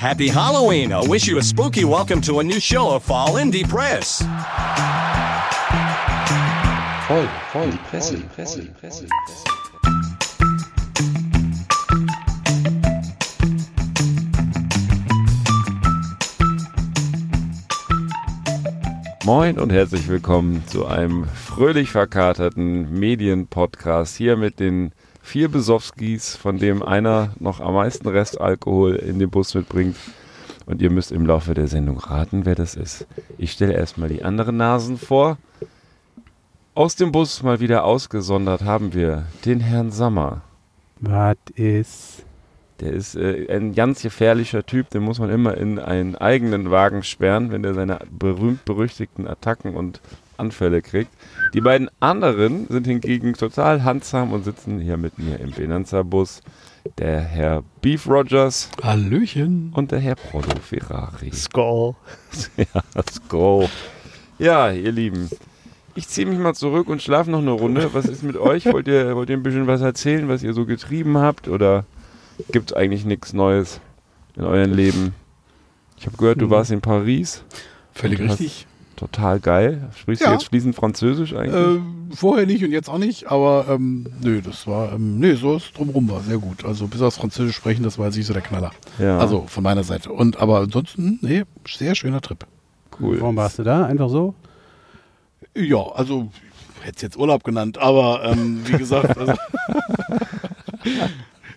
Happy Halloween! I wish you a spooky welcome to a new show of Fall Indie Press. Voll, voll, die Presse, die Presse, die Presse. Moin und herzlich willkommen zu einem fröhlich verkaterten Medienpodcast hier mit den vier Besowskis, von dem einer noch am meisten Restalkohol in den Bus mitbringt. Und ihr müsst im Laufe der Sendung raten, wer das ist. Ich stelle erstmal die anderen Nasen vor. Aus dem Bus mal wieder ausgesondert haben wir den Herrn Sammer. Was ist? Der ist äh, ein ganz gefährlicher Typ, den muss man immer in einen eigenen Wagen sperren, wenn er seine berühmt-berüchtigten Attacken und Anfälle kriegt. Die beiden anderen sind hingegen total handsam und sitzen hier mit mir im Benanza-Bus. Der Herr Beef Rogers Hallöchen. und der Herr Prodo Ferrari. Skull. ja, go. Ja, ihr Lieben, ich ziehe mich mal zurück und schlafe noch eine Runde. Was ist mit euch? Wollt ihr, wollt ihr ein bisschen was erzählen, was ihr so getrieben habt? Oder gibt es eigentlich nichts Neues in eurem Leben? Ich habe gehört, du Mhm. warst in Paris. Völlig richtig. Total geil. Sprichst du Ja. jetzt fließend Französisch eigentlich? Äh, vorher nicht und jetzt auch nicht, aber ähm, nö, das war, ähm, nö, so ist drumrum war sehr gut. Also bis aufs Französisch sprechen, das war jetzt nicht so der Knaller. ja, Also von meiner Seite. Und aber ansonsten, nee, sehr schöner Trip. cool. Warum warst du da? Einfach so? Ja, also ich hätte es jetzt Urlaub genannt, aber ähm, wie gesagt, also,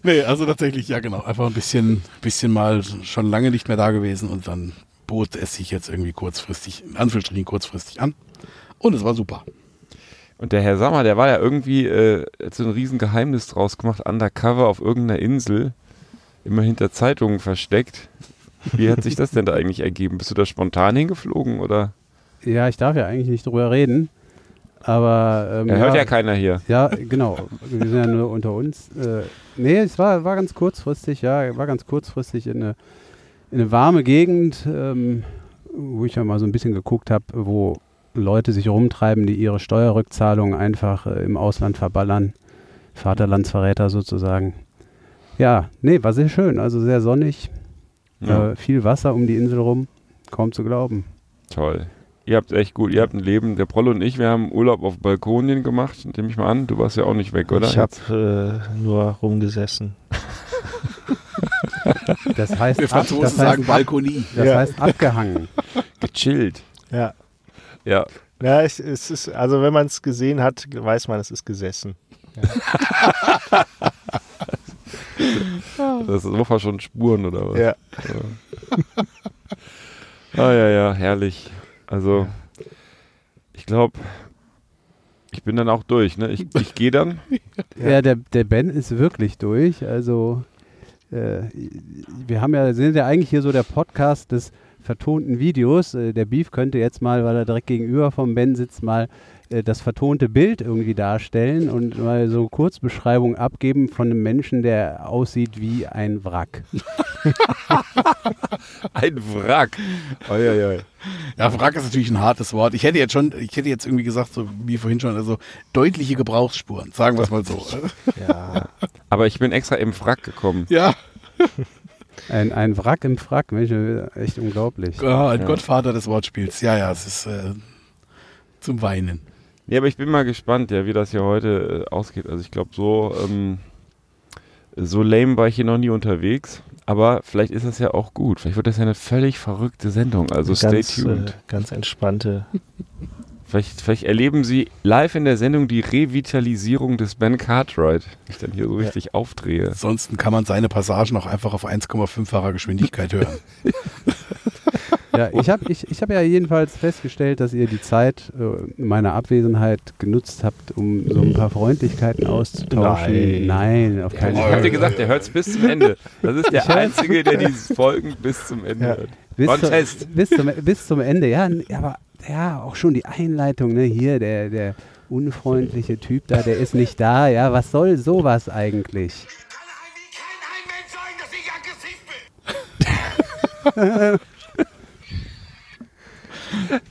nee, also tatsächlich, ja genau, einfach ein bisschen, bisschen mal schon lange nicht mehr da gewesen und dann bot es sich jetzt irgendwie kurzfristig, in Anführungsstrichen kurzfristig an. Und es war super. Und der Herr Sammer, der war ja irgendwie, äh, hat so ein riesen Geheimnis draus gemacht, undercover auf irgendeiner Insel, immer hinter Zeitungen versteckt. Wie hat sich das denn da eigentlich ergeben? Bist du da spontan hingeflogen oder? Ja, ich darf ja eigentlich nicht drüber reden. Aber. Ähm, Er hört ja keiner hier. Ja, genau. Wir sind ja nur unter uns. Äh, nee, es war, war ganz kurzfristig, ja, war ganz kurzfristig in eine, in eine warme Gegend, ähm, wo ich ja mal so ein bisschen geguckt habe, wo Leute sich rumtreiben, die ihre Steuerrückzahlungen einfach äh, im Ausland verballern. Vaterlandsverräter sozusagen. Ja, nee, war sehr schön. Also sehr sonnig. Ja, Äh, viel Wasser um die Insel rum. Kaum zu glauben. toll. Ihr habt echt gut, ihr habt ein Leben. Der Prollo und ich, wir haben Urlaub auf Balkonien gemacht, nehme ich mal an. Du warst ja auch nicht weg, oder? Ich habe äh, nur rumgesessen. Das heißt, Wir ab, Franzosen das sagen heißt, Balkonie. das Ja. heißt abgehangen. gechillt. Ja. Ja, Ja, es, es ist, also wenn man es gesehen hat, weiß man, es ist gesessen. das ist war schon Spuren oder was? Ja. Ah ja, ja, herrlich. Also, ich glaube, ich bin dann auch durch. Ne? Ich, ich gehe dann. Ja, der, der Ben ist wirklich durch. Also, äh, wir haben ja, sind ja eigentlich hier so der Podcast des vertonten Videos. Äh, der Beef könnte jetzt mal, weil er direkt gegenüber vom Ben sitzt, mal äh, das vertonte Bild irgendwie darstellen und mal so Kurzbeschreibung abgeben von einem Menschen, der aussieht wie ein Wrack. Ein Wrack. Oi, oi, oi. Ja, Wrack ist natürlich ein hartes Wort. Ich hätte jetzt schon, ich hätte jetzt irgendwie gesagt, so wie vorhin schon, also deutliche Gebrauchsspuren, sagen wir es mal so. Ja. Aber ich bin extra im Wrack gekommen. Ja, Ein, ein Wrack im Frack, Mensch, echt unglaublich. ja ein Ja. Gottvater des Wortspiels. Ja, ja, es ist äh, zum Weinen. Ja, aber ich bin mal gespannt, ja, wie das hier heute äh, ausgeht. Also ich glaube, so, ähm, so lame war ich hier noch nie unterwegs. Aber vielleicht ist das ja auch gut. Vielleicht wird das ja eine völlig verrückte Sendung. Also stay ganz, tuned. Äh, ganz entspannte. Vielleicht, vielleicht erleben Sie live in der Sendung die Revitalisierung des Ben Cartwright. wenn Ich dann hier so richtig aufdrehe. Ansonsten kann man seine Passagen auch einfach auf 1,5-facher Geschwindigkeit hören. Ja, ich habe ich, ich hab ja jedenfalls festgestellt, dass ihr die Zeit äh, meiner Abwesenheit genutzt habt, um so ein paar Freundlichkeiten auszutauschen. Nein. Nein, auf keinen Ich Fall. hab dir gesagt, der hört es bis zum Ende. Das ist der Einzige, der diese Folgen bis zum Ende Ja. hört. Bis, War ein zu, Test. bis, zum, bis zum Ende, ja, aber ja, auch schon die Einleitung, ne, hier, der, der unfreundliche Typ da, der ist nicht da, ja, was soll sowas eigentlich? kann eigentlich kein Mensch sein, dass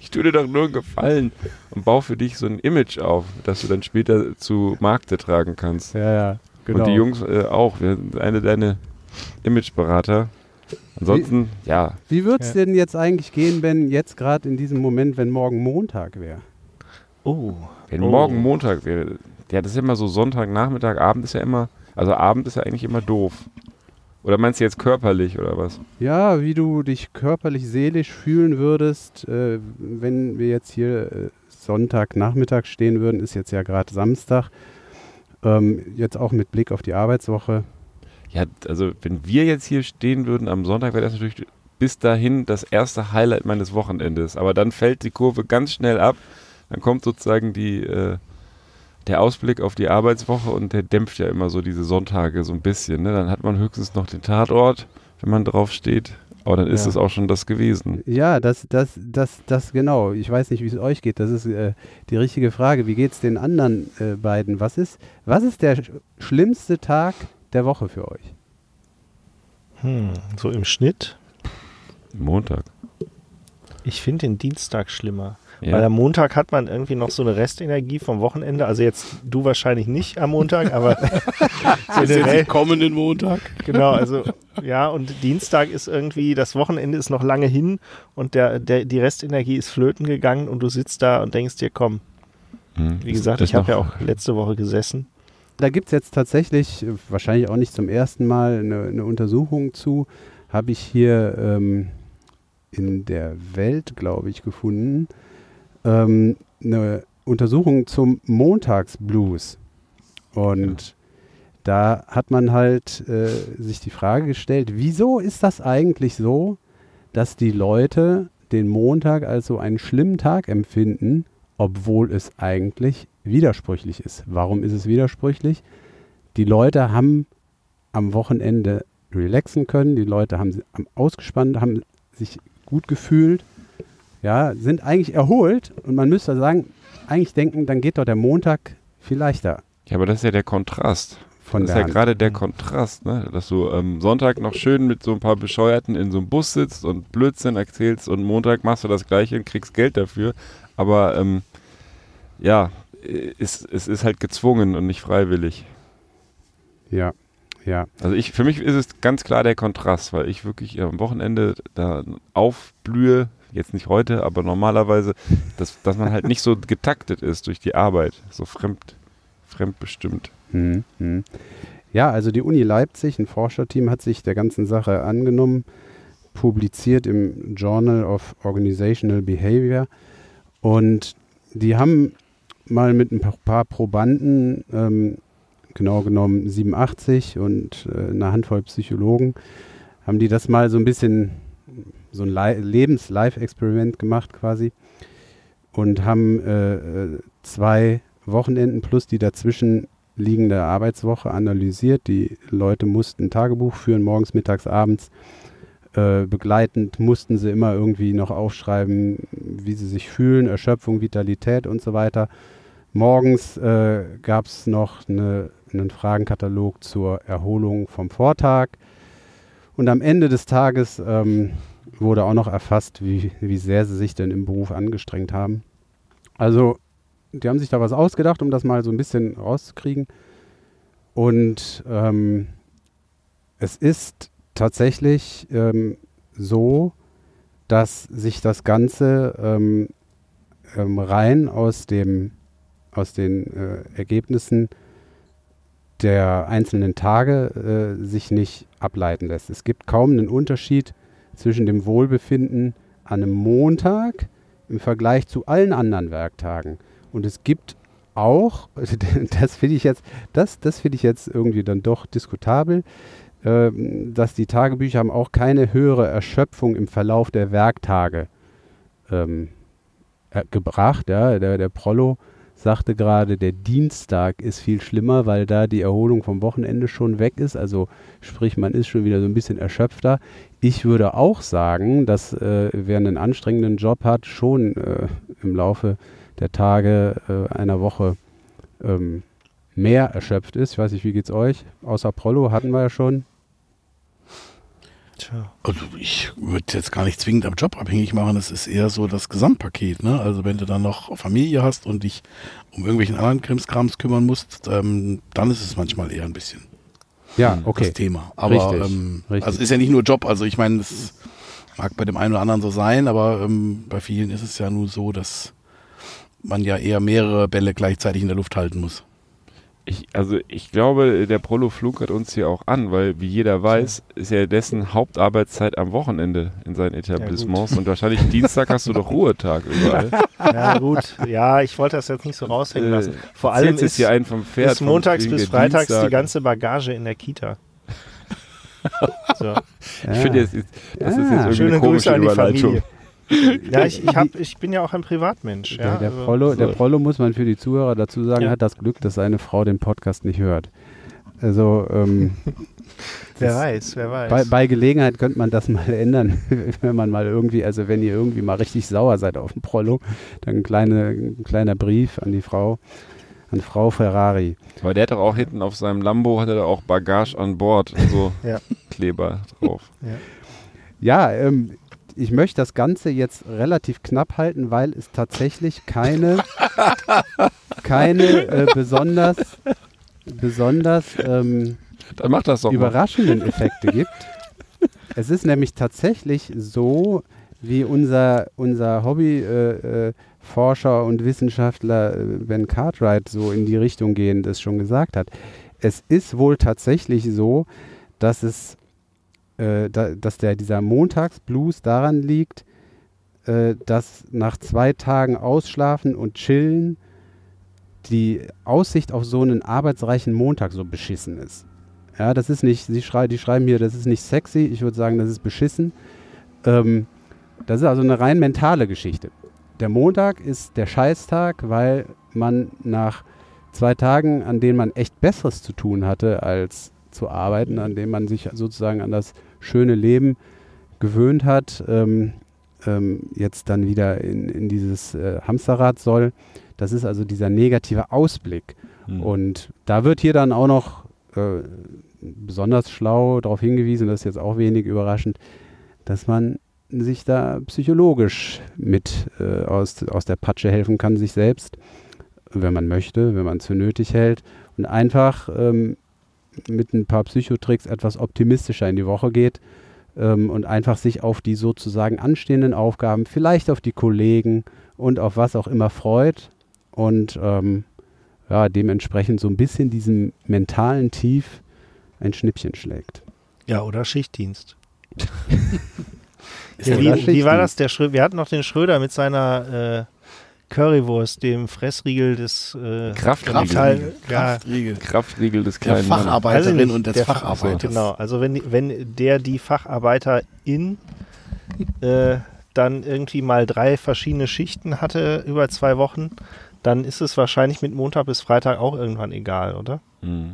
ich tue dir doch nur einen Gefallen und baue für dich so ein Image auf, das du dann später zu Markte tragen kannst. Ja, ja, genau. Und die Jungs äh, auch. Wir sind eine deine Imageberater. Ansonsten, ja, Wie würde es Ja. denn jetzt eigentlich gehen, wenn jetzt gerade in diesem Moment, wenn morgen Montag wäre? Oh. wenn Oh. morgen Montag wäre, ja, das ist immer so Sonntag, Nachmittag, Abend ist ja immer, also Abend ist ja eigentlich immer doof. Oder meinst du jetzt körperlich oder was? Ja, wie du dich körperlich, seelisch fühlen würdest, äh, wenn wir jetzt hier äh, Sonntagnachmittag stehen würden, ist jetzt ja gerade Samstag. Ähm, jetzt auch mit Blick auf die Arbeitswoche. Ja, also wenn wir jetzt hier stehen würden am Sonntag, wäre das natürlich bis dahin das erste Highlight meines Wochenendes. Aber dann fällt die Kurve ganz schnell ab. Dann kommt sozusagen die, äh, der Ausblick auf die Arbeitswoche und der dämpft ja immer so diese Sonntage so ein bisschen. Ne? Dann hat man höchstens noch den Tatort, wenn man drauf steht. Aber dann ist Ja. es auch schon das gewesen. Ja, das, das, das, das genau. Ich weiß nicht, wie es euch geht. Das ist äh, die richtige Frage. Wie geht es den anderen äh, beiden? Was ist, was ist der sch schlimmste Tag der Woche für euch? Hm, so im Schnitt. Montag. Ich finde den Dienstag schlimmer. Ja. Weil am Montag hat man irgendwie noch so eine Restenergie vom Wochenende. Also jetzt du wahrscheinlich nicht am Montag, aber generell. kommenden Montag. Genau, also ja, und Dienstag ist irgendwie, das Wochenende ist noch lange hin und der, der, die Restenergie ist flöten gegangen und du sitzt da und denkst dir, komm, Hm. wie gesagt, ich habe ja auch letzte Woche gesessen. Da gibt es jetzt tatsächlich, äh, wahrscheinlich auch nicht zum ersten Mal, eine, eine Untersuchung zu. Habe ich hier ähm, in der Welt, glaube ich, gefunden. Ähm, eine Untersuchung zum Montagsblues. Und da hat man halt äh, sich die Frage gestellt, wieso ist das eigentlich so, dass die Leute den Montag als so einen schlimmen Tag empfinden, obwohl es eigentlich widersprüchlich ist. Warum ist es widersprüchlich? Die Leute haben am Wochenende relaxen können, die Leute haben haben ausgespannt, haben sich gut gefühlt, ja, sind eigentlich erholt und man müsste sagen, eigentlich denken, dann geht doch der Montag viel leichter Ja, aber das ist ja der Kontrast. von das ist ja Hand. gerade der Kontrast, ne? dass du am Sonntag noch schön mit so ein paar Bescheuerten in so einem Bus sitzt und Blödsinn erzählst und Montag machst du das Gleiche und kriegst Geld dafür. Aber ähm, ja, äh, es, es ist halt gezwungen und nicht freiwillig. Ja, ja. Also ich, für mich ist es ganz klar der Kontrast, weil ich wirklich am Wochenende da aufblühe, jetzt nicht heute, aber normalerweise, dass, dass man halt nicht so getaktet ist durch die Arbeit, so fremd, fremdbestimmt. Mhm. mhm. Ja, also die Uni Leipzig, ein Forscherteam, hat sich der ganzen Sache angenommen, publiziert im Journal of Organizational Behavior. Und die haben mal mit ein paar- paar Probanden, ähm, genau genommen 87 und äh, eine Handvoll Psychologen, haben die das mal so ein bisschen, so ein Li- Lebens-Live-Experiment gemacht quasi und haben äh, äh, zwei Wochenenden plus die dazwischen liegende Arbeitswoche analysiert. Die Leute mussten Tagebuch führen, morgens, mittags, abends. Äh, begleitend mussten sie immer irgendwie noch aufschreiben, wie sie sich fühlen, Erschöpfung, Vitalität und so weiter. Morgens äh, gab es noch eine, einen Fragenkatalog zur Erholung vom Vortag. Und am Ende des Tages ähm, wurde auch noch erfasst, wie, wie sehr sie sich denn im Beruf angestrengt haben. Also die haben sich da was ausgedacht, um das mal so ein bisschen rauszukriegen. Und ähm, es ist tatsächlich ähm, so, dass sich das Ganze ähm, ähm, rein aus, dem, aus den äh, Ergebnissen der einzelnen Tage äh, sich nicht ableiten lässt. Es gibt kaum einen Unterschied zwischen dem Wohlbefinden an einem Montag im Vergleich zu allen anderen Werktagen. Und es gibt auch, das finde ich jetzt, das, das finde ich jetzt irgendwie dann doch diskutabel, ähm, dass die Tagebücher haben auch keine höhere Erschöpfung im Verlauf der Werktage ähm, äh, gebracht. Ja. Der, der Prollo sagte gerade, der Dienstag ist viel schlimmer, weil da die Erholung vom Wochenende schon weg ist. Also sprich, man ist schon wieder so ein bisschen erschöpfter. Ich würde auch sagen, dass äh, wer einen anstrengenden Job hat, schon äh, im Laufe der Tage äh, einer Woche ähm, mehr erschöpft ist. Ich weiß nicht, wie geht's euch? Außer Prollo hatten wir ja schon. Tja. Also ich würde jetzt gar nicht zwingend am Job abhängig machen, es ist eher so das Gesamtpaket. Ne? Also wenn du dann noch Familie hast und dich um irgendwelchen anderen Krimskrams kümmern musst, ähm, dann ist es manchmal eher ein bisschen. Ja, okay. das Thema. Aber Richtig, ähm, richtig. also ist ja nicht nur Job. Also ich meine, das mag bei dem einen oder anderen so sein, aber ähm, bei vielen ist es ja nur so, dass man ja eher mehrere Bälle gleichzeitig in der Luft halten muss. Ich, also ich glaube, der Prolo flunkert uns hier auch an, weil wie jeder weiß, ist ja dessen Hauptarbeitszeit am Wochenende in seinen Etablissements und wahrscheinlich Dienstag hast du doch Ruhetag überall. Ja, gut. Ja, ich wollte das jetzt nicht so raushängen Äh, lassen. Vor allem Erzählst jetzt ist, hier einen vom Pferd. ist montags bis freitags die Dienstag. ganze Bagage in der Kita. So. Ich finde jetzt, das ist Ja. jetzt irgendwie eine Schöne komische Grüße an die Überleitung. Familie. Ja, ich, ich, hab, ich bin ja auch ein Privatmensch. Der, Ja, der, also, Prollo, der. Prollo, muss man für die Zuhörer dazu sagen, Ja. hat das Glück, dass seine Frau den Podcast nicht hört. Also ähm, wer weiß, wer weiß. bei, bei Gelegenheit könnte man das mal ändern, wenn man mal irgendwie, also wenn ihr irgendwie mal richtig sauer seid auf den Prollo, dann ein, kleine, ein kleiner Brief an die Frau, an Frau Ferrari. Aber der hat doch auch hinten auf seinem Lambo hat er auch Bagage an Bord, so Ja. Kleber drauf. Ja, ähm, ich möchte das Ganze jetzt relativ knapp halten, weil es tatsächlich keine, keine äh, besonders, besonders ähm, doch mal. überraschenden Effekte gibt. Es ist nämlich tatsächlich so, wie unser, unser Hobbyforscher äh, Forscher und Wissenschaftler äh, Ben Cartwright so in die Richtung gehend es schon gesagt hat. Es ist wohl tatsächlich so, dass es äh, da, dass der, dieser Montagsblues daran liegt, äh, dass nach zwei Tagen Ausschlafen und Chillen die Aussicht auf so einen arbeitsreichen Montag so beschissen ist. Ja, das ist nicht, sie schrei die schreiben hier, das ist nicht sexy, ich würde sagen, das ist beschissen. Ähm, das ist also eine rein mentale Geschichte. Der Montag ist der Scheißtag, weil man nach zwei Tagen, an denen man echt Besseres zu tun hatte, als zu arbeiten, an denen man sich sozusagen an das schöne Leben gewöhnt hat, ähm, ähm, jetzt dann wieder in, in dieses äh, Hamsterrad soll. Das ist also dieser negative Ausblick. Hm. Und da wird hier dann auch noch äh, besonders schlau darauf hingewiesen, das ist jetzt auch wenig überraschend, dass man sich da psychologisch mit äh, aus, aus der Patsche helfen kann, sich selbst, wenn man möchte, wenn man es für nötig hält und einfach ähm, mit ein paar Psychotricks etwas optimistischer in die Woche geht ähm, und einfach sich auf die sozusagen anstehenden Aufgaben, vielleicht auf die Kollegen und auf was auch immer freut und ähm, ja, dementsprechend so ein bisschen diesem mentalen Tief ein Schnippchen schlägt. Ja, oder Schichtdienst. Ja, wie, wie war das? Der Schrö Wir hatten noch den Schröder mit seiner äh, Currywurst, dem Fressriegel des äh, Kraftriegel. Kraftriegel. Ja, Kraftriegel. Kraftriegel des Der kleinen ich Facharbeiterin nicht, und des der Fach- Facharbeiters. Genau, also wenn, wenn der die Facharbeiterin äh, dann irgendwie mal drei verschiedene Schichten hatte über zwei Wochen, dann ist es wahrscheinlich mit Montag bis Freitag auch irgendwann egal, oder? Hm.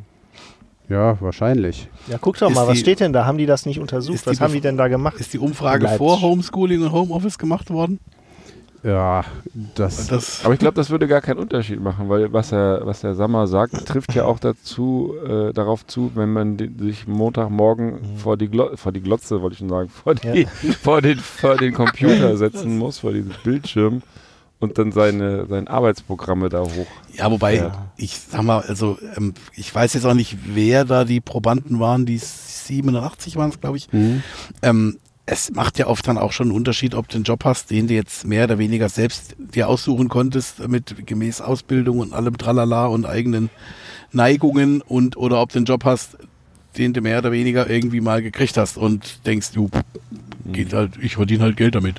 Ja, wahrscheinlich. Ja, guck doch Ist mal, was die- steht denn da? Haben die das nicht untersucht? Was haben die denn da gemacht? Ist die Umfrage Leipzig. vor Homeschooling und Homeoffice gemacht worden? Ja, das, Das, Aber ich glaube, das würde gar keinen Unterschied machen, weil was er, was der Sammer sagt, trifft ja auch dazu, äh, darauf zu, wenn man die, sich Montagmorgen vor, die Glo vor die Glotze, wollte ich schon sagen, vor, die, vor, den, vor den Computer setzen muss, vor dieses Bildschirm und dann seine, seine Arbeitsprogramme da hoch. ja, wobei, Ja. ich sag mal, also ähm, ich weiß jetzt auch nicht, wer da die Probanden waren, die 87 waren es, glaube ich. Mhm. Ähm, es macht ja oft dann auch schon einen Unterschied, ob du einen Job hast, den du jetzt mehr oder weniger selbst dir aussuchen konntest, mit gemäß Ausbildung und allem Tralala und eigenen Neigungen und oder ob du einen Job hast, den du mehr oder weniger irgendwie mal gekriegt hast und denkst, du geht halt, ich verdiene halt Geld damit.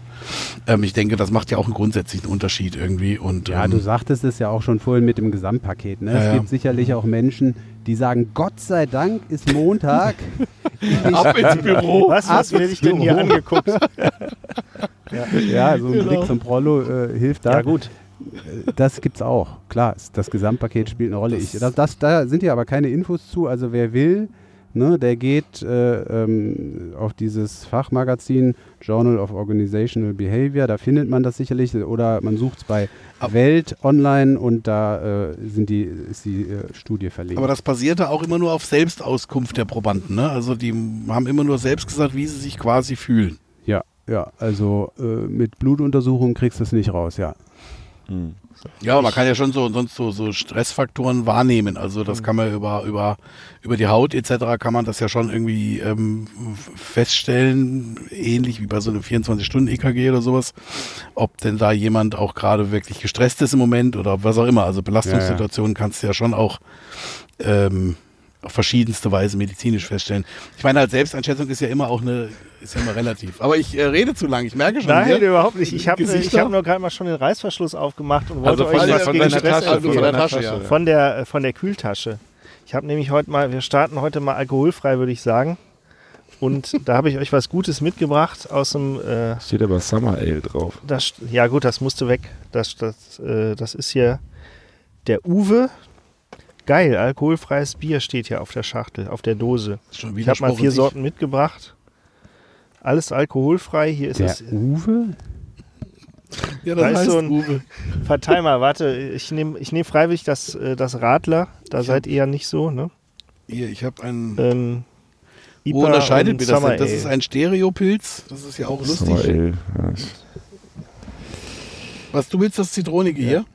Ähm, ich denke, das macht ja auch einen grundsätzlichen Unterschied irgendwie und Ja, ähm, du sagtest es ja auch schon vorhin mit dem Gesamtpaket. Ne? Ja, es ja. gibt sicherlich auch Menschen, die sagen, Gott sei Dank ist Montag. ab ins Büro. Was, was Ab will ich denn hier angeguckt? ja, so ein Genau. Blick zum Prollo äh, hilft da. Ja gut, Das gibt's auch. Klar, es- das Gesamtpaket spielt eine Rolle. Ich, das, das, da sind ja aber keine Infos zu. Also wer will, ne, der geht äh, ähm, auf dieses Fachmagazin Journal of Organizational Behavior. Da findet man das sicherlich. Oder man sucht es bei Welt online und da äh, sind die, ist die äh, Studie verlinkt. Aber das basierte auch immer nur auf Selbstauskunft der Probanden. Ne? Also die haben immer nur selbst gesagt, wie sie sich quasi fühlen. ja, ja, also äh, mit Blutuntersuchung kriegst du es nicht raus, ja. Ja, man kann ja schon so sonst so, so Stressfaktoren wahrnehmen. Also das kann man über, über, über die Haut etc. kann man das ja schon irgendwie ähm, feststellen, ähnlich wie bei so einem 24-Stunden-EKG oder sowas, ob denn da jemand auch gerade wirklich gestresst ist im Moment oder was auch immer. Also Belastungssituationen kannst du ja schon auch ähm, auf verschiedenste Weise medizinisch feststellen. Ich meine, halt Selbsteinschätzung ist ja immer auch eine, ist ja immer relativ. Aber ich äh, rede zu lang, ich merke schon. Nein, hier. überhaupt nicht. Ich habe hab nur gerade mal schon den Reißverschluss aufgemacht und wollte Also von, euch der, was von gegen Stress Tasche. also von der Tasche, ja. Von der, äh, von der Kühltasche. Ich habe nämlich heute mal, wir starten heute mal alkoholfrei, würde ich sagen. Und da habe ich euch was Gutes mitgebracht aus dem, äh, Steht aber Summer Ale drauf. das, ja gut, das musste weg. Das, das, äh, das ist hier der Uwe. Geil, alkoholfreies Bier steht hier auf der Schachtel, auf der Dose. Schon Ich habe mal vier sich. Sorten mitgebracht. Alles alkoholfrei. Hier ist Der das. Uwe? Ja, Da das ist heißt so ein- Uwe. Verteil mal, warte, ich nehme ich nehm freiwillig das, äh, das Radler. Da seid ihr ja nicht so, ne? Hier, ich habe einen. Ähm, Wo IPA unterscheidet und mir das denn? Das ist ein Stereopilz. Das ist ja auch lustig. Ja. Was du willst, das Zitronige hier?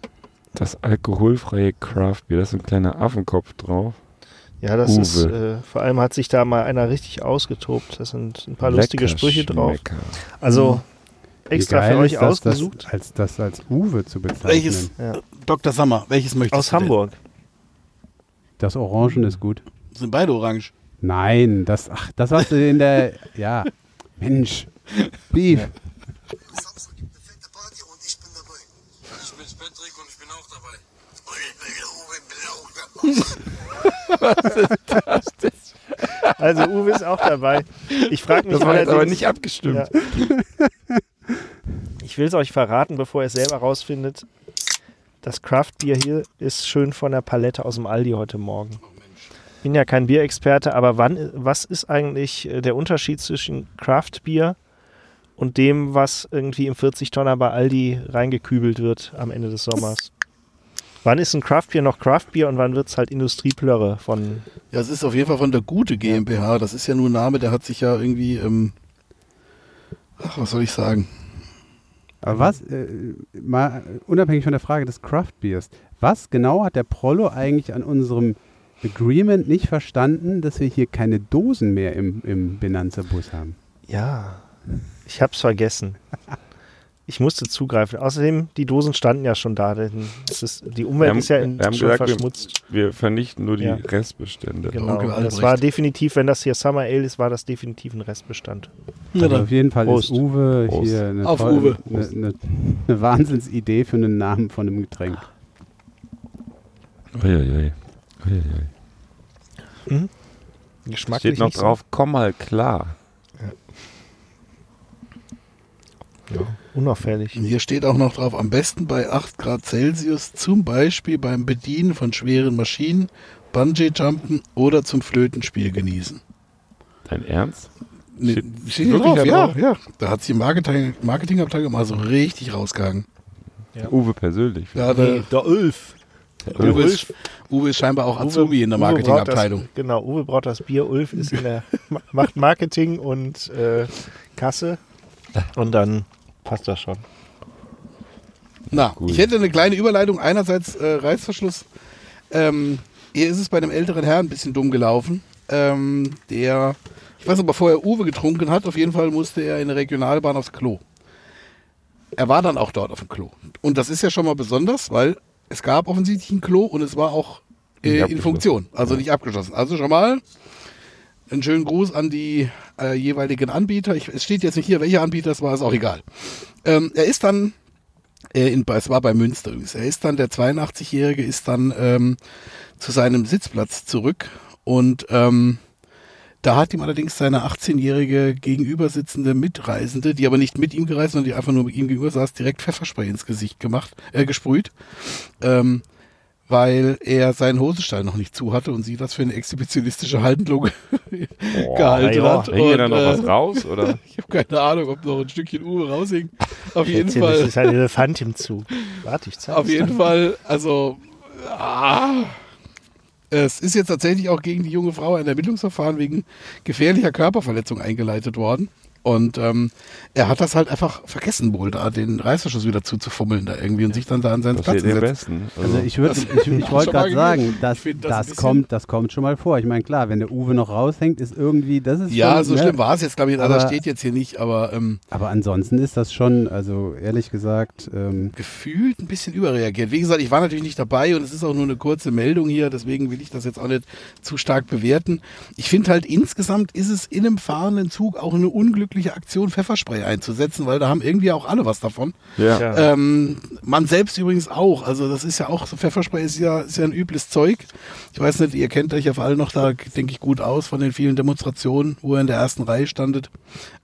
Das alkoholfreie Craft Beer. Da ist ein kleiner Affenkopf drauf. Ja, das Uwe. ist, äh, vor allem hat sich da mal einer richtig ausgetobt. Da sind ein paar lustige Lecker Sprüche drauf. Schmecker. Also Wie extra geil für euch ist das, ausgesucht. Das, als das als Uwe zu bezeichnen. Welches? Ja. Dr. Sommer, welches möchtest Aus du? Hamburg. Das Orangen ist gut. Sind beide orange. Nein, das, ach, das hast du in der, ja, Mensch, Beef. Samstag gibt eine fette Party und ich bin dabei. Ich bin Patrick und ich bin auch dabei. Ich bin auch dabei. Also Uwe ist auch dabei. Ich frage mich Das war jetzt aber nicht abgestimmt. Ja. Ich will es euch verraten, bevor ihr es selber rausfindet. Das Craft-Bier hier ist schön von der Palette aus dem Aldi heute Morgen. Bin ja kein Bierexperte, aber wann, was ist eigentlich äh, der Unterschied zwischen Craft-Bier und dem, was irgendwie im 40-Tonner bei Aldi reingekübelt wird am Ende des Sommers? Wann ist ein Craft-Bier noch Craft-Bier und wann wird es halt Industrieplörre von Ja, es ist auf jeden Fall von der Gute GmbH. Das ist ja nur ein Name, der hat sich ja irgendwie. Ähm, ach, was soll ich sagen? Aber was, äh, mal unabhängig von der Frage des Craft Beers, was genau hat der Prollo eigentlich an unserem Agreement nicht verstanden, dass wir hier keine Dosen mehr im, im Benanza-Bus haben? Ja, ich hab's vergessen. Ich musste zugreifen. Außerdem, die Dosen standen ja schon da. Denn es ist, die Umwelt Wir haben- ist ja in, wir haben schon gesagt, wir- verschmutzt. Wir vernichten nur die Ja. Restbestände. Genau. Onkel Das Albrecht. war definitiv, wenn das hier Summer Ale ist, war das definitiv ein Restbestand. Ja, Also auf jeden Fall Prost. ist Uwe Prost. hier eine, Auf tolle- Uwe. eine, eine, eine Wahnsinnsidee für einen Namen von einem Getränk. Uiuiui. Uiuiui. Geschmacklich Steht noch nicht so. drauf, komm mal klar. Unauffällig. Und Hier steht auch noch drauf, am besten bei 8 Grad Celsius, zum Beispiel beim Bedienen von schweren Maschinen, Bungee-Jumpen oder zum Flötenspiel genießen. Dein Ernst? Ne, Steht- steht hier wirklich drauf, da ja, drauf? ja. Da hat sich die Marketing, Marketingabteilung mal so richtig rausgegangen. Uwe persönlich. Ja, der, der Ulf. Uwe, ist, Uwe ist scheinbar auch Azubi in der Uwe Marketingabteilung. Das, genau, Uwe braucht das Bier. Ulf ist in der, ma- macht Marketing und äh, Kasse. Und dann passt das schon. Na, Cool. ich hätte eine kleine Überleitung. Einerseits äh, Reißverschluss. Ähm, hier ist es bei einem älteren Herrn ein bisschen dumm gelaufen. Ähm, der, ich weiß nicht, ob er vorher Uwe getrunken hat. Auf jeden Fall musste er in der Regionalbahn aufs Klo. Er war dann auch dort auf dem Klo. Und das ist ja schon mal besonders, weil es gab offensichtlich ein Klo und es war auch äh, in. Funktion. Also nicht abgeschlossen. Also schon mal einen schönen Gruß an die äh, jeweiligen Anbieter. Ich, es steht jetzt nicht hier, welcher Anbieter es war, ist auch egal. Ähm, er ist dann äh, in, es war bei Münster übrigens. Er ist dann, der 82-Jährige ist dann ähm, zu seinem Sitzplatz zurück und ähm, da hat ihm allerdings seine 18-jährige gegenüber sitzende Mitreisende, die aber nicht mit ihm gereist, sondern die einfach nur mit ihm gegenüber saß, direkt Pfefferspray ins Gesicht gemacht, äh, gesprüht, ähm, weil er seinen Hosenstall noch nicht zu hatte und sie das für eine exhibitionistische Handlung gehalten ja. hat. Und, dann noch äh, was raus? Oder? ich habe keine Ahnung, ob noch ein Stückchen Uwe raushing. Auf jeden Fall. Das ist ein Elefant im Zug. Warte, ich zeig's Auf jeden dir. Fall, also ah, es ist jetzt tatsächlich auch gegen die junge Frau ein Ermittlungsverfahren wegen gefährlicher Körperverletzung eingeleitet worden. Und ähm, er hat das halt einfach vergessen wohl, da den Reißverschluss wieder zuzufummeln da irgendwie und sich dann da an seinen Das Platz am gesetzt. besten. Also ich, würd, ich, ich wollte gerade sagen, gewesen. das, Ich find das das, kommt, das kommt schon mal vor. Ich meine, klar, wenn der Uwe noch raushängt, ist irgendwie, das ist Ja, schon, so ne? schlimm war es jetzt, glaube ich, Aber- das steht jetzt hier nicht, aber ähm, Aber ansonsten ist das schon, also ehrlich gesagt, ähm, gefühlt ein bisschen überreagiert. Wie gesagt, ich war natürlich nicht dabei und es ist auch nur eine kurze Meldung hier, deswegen will ich das jetzt auch nicht zu stark bewerten. Ich finde halt insgesamt ist es in einem fahrenden Zug auch eine unglückliche Aktion, Pfefferspray einzusetzen, weil da haben irgendwie auch alle was davon. Ja. Ja. Ähm, man selbst übrigens auch. Also das ist ja auch, so Pfefferspray ist ja, ist ja ein übles Zeug. Ich weiß nicht, ihr kennt euch ja vor allem noch da, denke ich, gut aus von den vielen Demonstrationen, wo ihr in der ersten Reihe standet.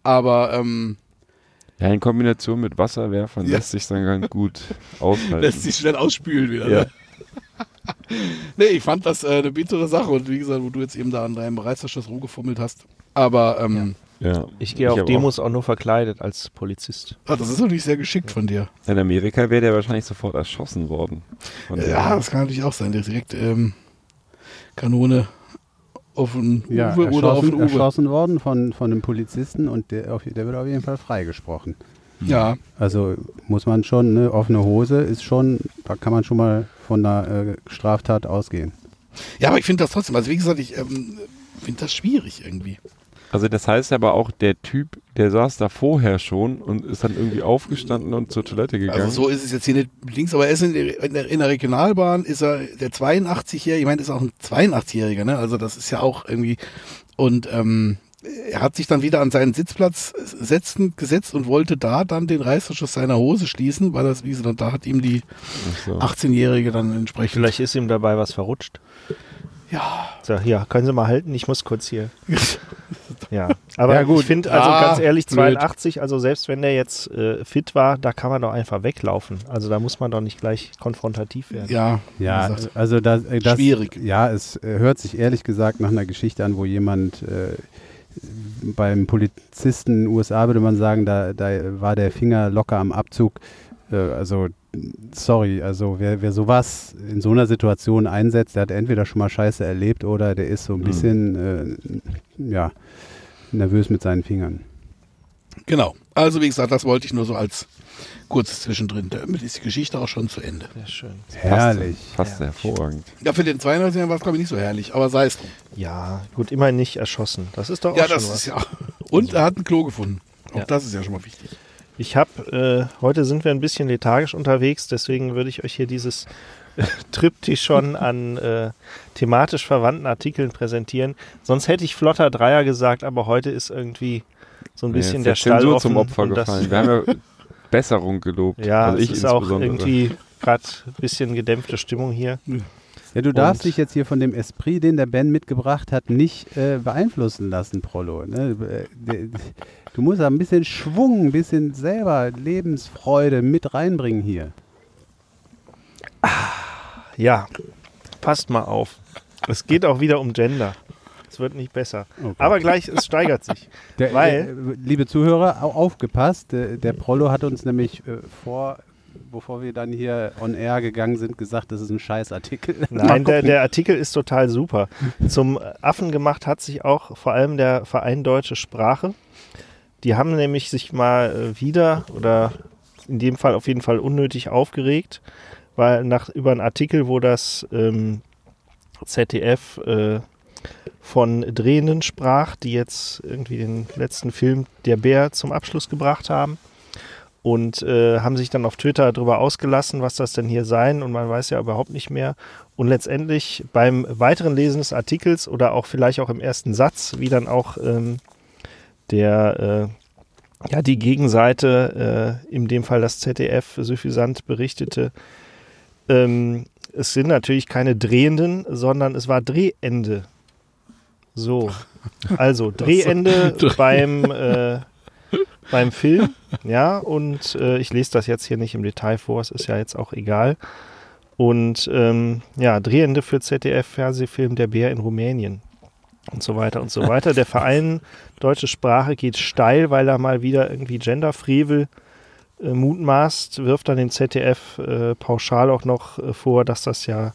Aber ähm, ja, in Kombination mit Wasserwerfern Ja. lässt sich dann ganz gut aushalten. lässt sich schnell ausspülen wieder. Ja. Ne? nee, ich fand das äh, eine bittere Sache und wie gesagt, wo du jetzt eben da an deinem Reißverschluss rumgefummelt hast. Aber ähm, ja. Ich gehe auf Demos auch nur verkleidet als Polizist. ah, das ist natürlich sehr geschickt von dir. In Amerika wäre der wahrscheinlich sofort erschossen worden. Der- Ja, das kann natürlich auch sein. Direkt ähm, Kanone auf den ja, Uwe oder auf den erschossen, Uwe. erschossen worden von, von einem Polizisten und der, auf, der wird auf jeden Fall freigesprochen. Ja, Also muss man schon, ne, offene Hose ist schon, da kann man schon mal von einer äh, Straftat ausgehen. Ja, aber ich finde das trotzdem, also wie gesagt, ich ähm, finde das schwierig irgendwie. Also das heißt aber auch, der Typ, der saß da vorher schon und ist dann irgendwie aufgestanden und zur Toilette gegangen. Also so ist es jetzt hier nicht links, aber er ist in der, in der, Regionalbahn, ist er der 82-Jährige, ich meine, ist auch ein 82-Jähriger, ne? Also das ist ja auch irgendwie, und ähm, er hat sich dann wieder an seinen Sitzplatz setzen, gesetzt und wollte da dann den Reißverschluss seiner Hose schließen, weil das, wie gesagt, da hat ihm die so. 18-Jährige dann entsprechend. Vielleicht ist ihm dabei was verrutscht. Ja. So, hier, können Sie mal halten, ich muss kurz hier. Ja, aber Ja, gut. ich finde, also Ah, ganz ehrlich, blöd. 82, also selbst wenn der jetzt äh, fit war, da kann man doch einfach weglaufen. Also da muss man doch nicht gleich konfrontativ werden. Ja, Ja, also das, äh, das Schwierig. Ja, es äh, hört sich ehrlich gesagt nach einer Geschichte an, wo jemand äh, beim Polizisten in den USA würde man sagen, da, da war der Finger locker am Abzug. Äh, also sorry, also wer, wer sowas in so einer Situation einsetzt, der hat entweder schon mal Scheiße erlebt oder der ist so ein bisschen äh, ja, nervös mit seinen Fingern. Genau. Also wie gesagt, das wollte ich nur so als kurzes Zwischendrin. Damit ist die Geschichte auch schon zu Ende. Sehr schön. Herrlich. Fast hervorragend. Ja, für den 32er war es glaube ich nicht so herrlich, aber sei es drum. Ja, gut, immerhin nicht erschossen. Das ist doch auch Ja, schon das was. ist ja. Und er hat ein Klo gefunden. Auch Ja. das ist ja schon mal wichtig. Ich habe, äh, heute sind wir ein bisschen lethargisch unterwegs, deswegen würde ich euch hier dieses Triptychon an äh, thematisch verwandten Artikeln präsentieren. Sonst hätte ich flotter Dreier gesagt, aber heute ist irgendwie so ein bisschen ist der Stall offen. zum Opfer gefallen. Wir haben ja Besserung gelobt. Ja, also es ich ist auch irgendwie gerade ein bisschen gedämpfte Stimmung hier. Ja, du darfst Und- dich jetzt hier von dem Esprit, den der Ben mitgebracht hat, nicht äh, beeinflussen lassen, Prollo. Ne? Äh, Du musst da ein bisschen Schwung, ein bisschen selber Lebensfreude mit reinbringen hier. Ja, passt mal auf. Es geht auch wieder um Gender. Es wird nicht besser. Okay. Aber gleich, es steigert sich. Der, Weil- der, liebe Zuhörer, au- aufgepasst. Der, der Prollo hat uns nämlich äh, vor, bevor wir dann hier on air gegangen sind, gesagt, das ist ein Scheißartikel. Nein, der, der Artikel ist total super. Zum Affen gemacht hat sich auch vor allem der Verein Deutsche Sprache. Die haben nämlich sich mal äh, wieder oder in dem Fall auf jeden Fall unnötig aufgeregt, weil nach über einen Artikel, wo das ähm, ZDF äh, von Drehenden sprach, die jetzt irgendwie den letzten Film Der Bär zum Abschluss gebracht haben und äh, haben sich dann auf Twitter darüber ausgelassen, was das denn hier sein und man weiß ja überhaupt nicht mehr. Und letztendlich beim weiteren Lesen des Artikels oder auch vielleicht auch im ersten Satz, wie dann auch ähm, der äh, ja die Gegenseite, äh, in dem Fall das ZDF, suffisant berichtete, ähm, es sind natürlich keine Drehenden, sondern es war Drehende. So, also Drehende beim äh, beim Film, ja, und äh, ich lese das jetzt hier nicht im Detail vor, es ist ja jetzt auch egal. Und ähm, ja, Drehende für ZDF-Fernsehfilm Der Bär in Rumänien und so weiter und so weiter. Der Verein Deutsche Sprache geht steil, weil er mal wieder irgendwie Genderfrevel äh, mutmaßt, wirft dann dem ZDF äh, pauschal auch noch äh, vor, dass das ja